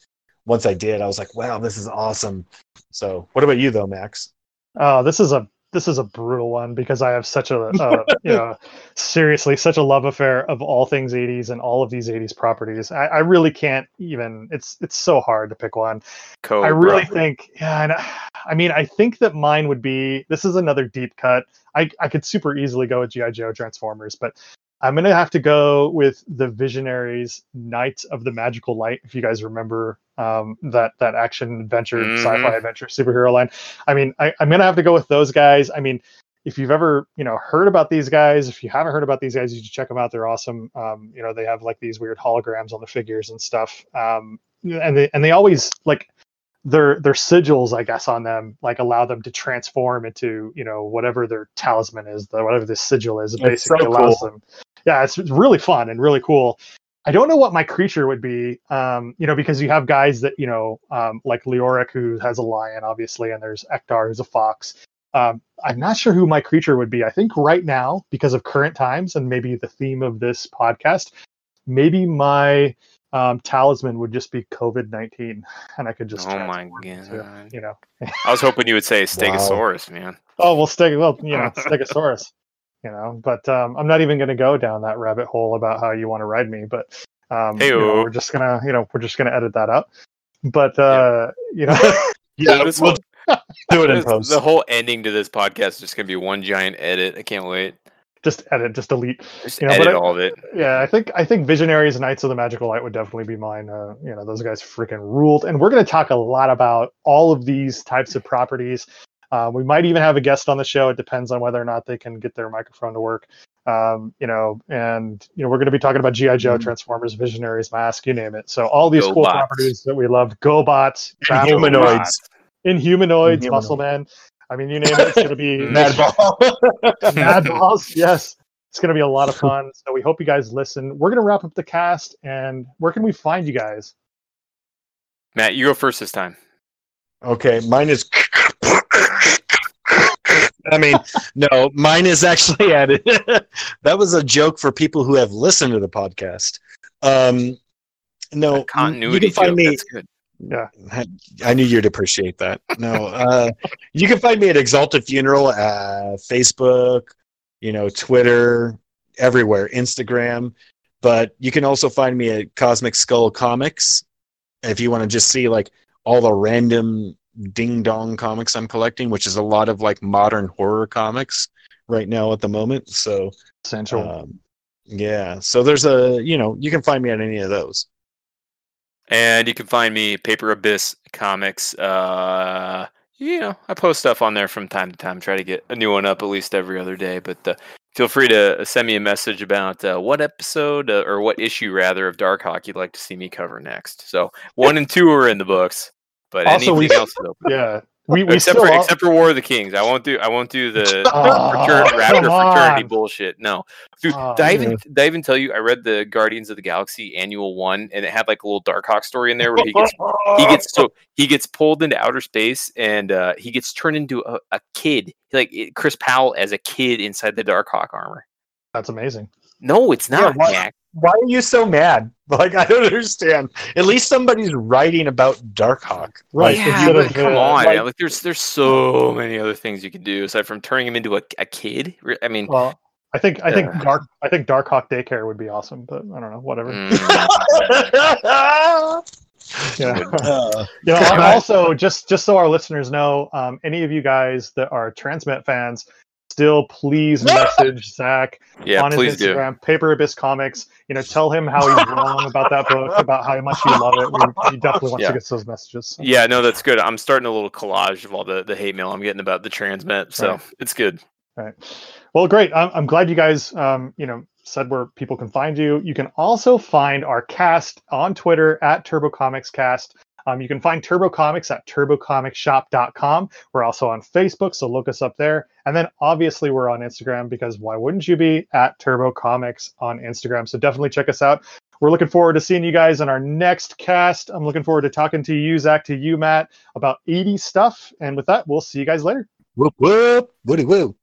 once I did, I was like, wow, this is awesome. So, what about you though, Max? Oh, this is a this is a brutal one because I have such a, a you know seriously such a love affair of all things 80s and all of these 80s properties. I, I really can't even. It's it's so hard to pick one. Cobra. I really think yeah. And I mean, I think that mine would be. This is another deep cut. I I could super easily go with GI Joe Transformers, but I'm gonna have to go with the Visionaries Knights of the Magical Light. If you guys remember um, that that action adventure, mm-hmm. sci-fi adventure superhero line. I mean, I, I'm gonna have to go with those guys. I mean, if you've ever you know heard about these guys, if you haven't heard about these guys, you should check them out. They're awesome. Um, you know, they have like these weird holograms on the figures and stuff. Um, and they and they always like their their sigils, I guess, on them like allow them to transform into you know whatever their talisman is, the whatever the sigil is. It basically so allows cool. them. Yeah, it's really fun and really cool. I don't know what my creature would be, um, you know, because you have guys that, you know, um, like Leoric, who has a lion, obviously, and there's Ectar, who's a fox. Um, I'm not sure who my creature would be. I think right now, because of current times and maybe the theme of this podcast, maybe my um, talisman would just be COVID nineteen, and I could just. Oh my god! To, you know. I was hoping you would say Stegosaurus, wow. man. Oh well, Steg. Well, you know, Stegosaurus. You know, but um, I'm not even going to go down that rabbit hole about how you want to ride me. But um, you know, we're just gonna, you know, we're just gonna edit that out. But uh, yeah. you know, yeah, we'll do it in post. The whole ending to this podcast is just gonna be one giant edit. I can't wait just edit, just delete. Just you know, edit all of it. Yeah, I think I think Visionaries Knights of the Magical Light would definitely be mine. Uh, you know, those guys freaking ruled. And we're going to talk a lot about all of these types of properties. Uh, we might even have a guest on the show. It depends on whether or not they can get their microphone to work. Um, you know, and you know, we're going to be talking about GI Joe, mm-hmm. Transformers, Visionaries, Mask, you name it. So all these Go cool bots. properties that we love: GoBots, Inhumanoids, Inhumanoids, Muscle Man. I mean, you name it, it's going to be Madball. Madballs, yes. It's going to be a lot of fun. So we hope you guys listen. We're going to wrap up the cast, and where can we find you guys? Matt, you go first this time. Okay, mine is. I mean, no, mine is actually added. that was a joke for people who have listened to the podcast. Um, no, continuity you can find joke. me. That's good. Yeah, I knew you'd appreciate that. No, uh, you can find me at Exalted Funeral, uh, Facebook, you know, Twitter, everywhere, Instagram. But you can also find me at Cosmic Skull Comics if you want to just see like all the random ding dong comics I'm collecting, which is a lot of like modern horror comics right now at the moment. So central. Um, yeah. So there's a you know you can find me at any of those. And you can find me Paper Abyss Comics. Uh, you know, I post stuff on there from time to time. Try to get a new one up at least every other day. But uh, feel free to send me a message about uh, what episode uh, or what issue rather of Darkhawk you'd like to see me cover next. So one and two are in the books, but also anything we, else is open. Yeah, we, we except for all... except for War of the Kings. I won't do I won't do the oh, Raptor fraternity bullshit. No, dude. Oh, did I even did I even tell you I read the Guardians of the Galaxy annual one and it had like a little Darkhawk story in there where he gets he gets so he gets pulled into outer space and uh, he gets turned into a, a kid like Chris Powell as a kid inside the Darkhawk armor. That's amazing. No, it's not, yeah, Jack why are you so mad? Like I don't understand. At least somebody's writing about Darkhawk. Right. Yeah, but come on. Like, like, there's there's so many other things you can do aside from turning him into a, a kid. I mean Well, I think I think uh, Dark I think Darkhawk daycare would be awesome, but I don't know, whatever. Mm. yeah. Uh, you know, also just just so our listeners know, um, any of you guys that are Transmet fans, still please message Zach yeah, on his Instagram, do. Paper Abyss Comics. You know, tell him how he's wrong about that book, about how much you love it. We, he definitely wants yeah. to get those messages. Yeah, no, that's good. I'm starting a little collage of all the, the hate mail I'm getting about the transmet, so right. it's good. Right. Well, great. I'm, I'm glad you guys, um, you know, said where people can find you. You can also find our cast on Twitter at Turbo Comics Cast. Um, you can find Turbo Comics at turbocomicsshop.com. We're also on Facebook, so look us up there. And then obviously we're on Instagram because why wouldn't you be at Turbo Comics on Instagram? So definitely check us out. We're looking forward to seeing you guys in our next cast. I'm looking forward to talking to you, Zach, to you, Matt, about 80 stuff. And with that, we'll see you guys later. Whoop whoop. Woody woo.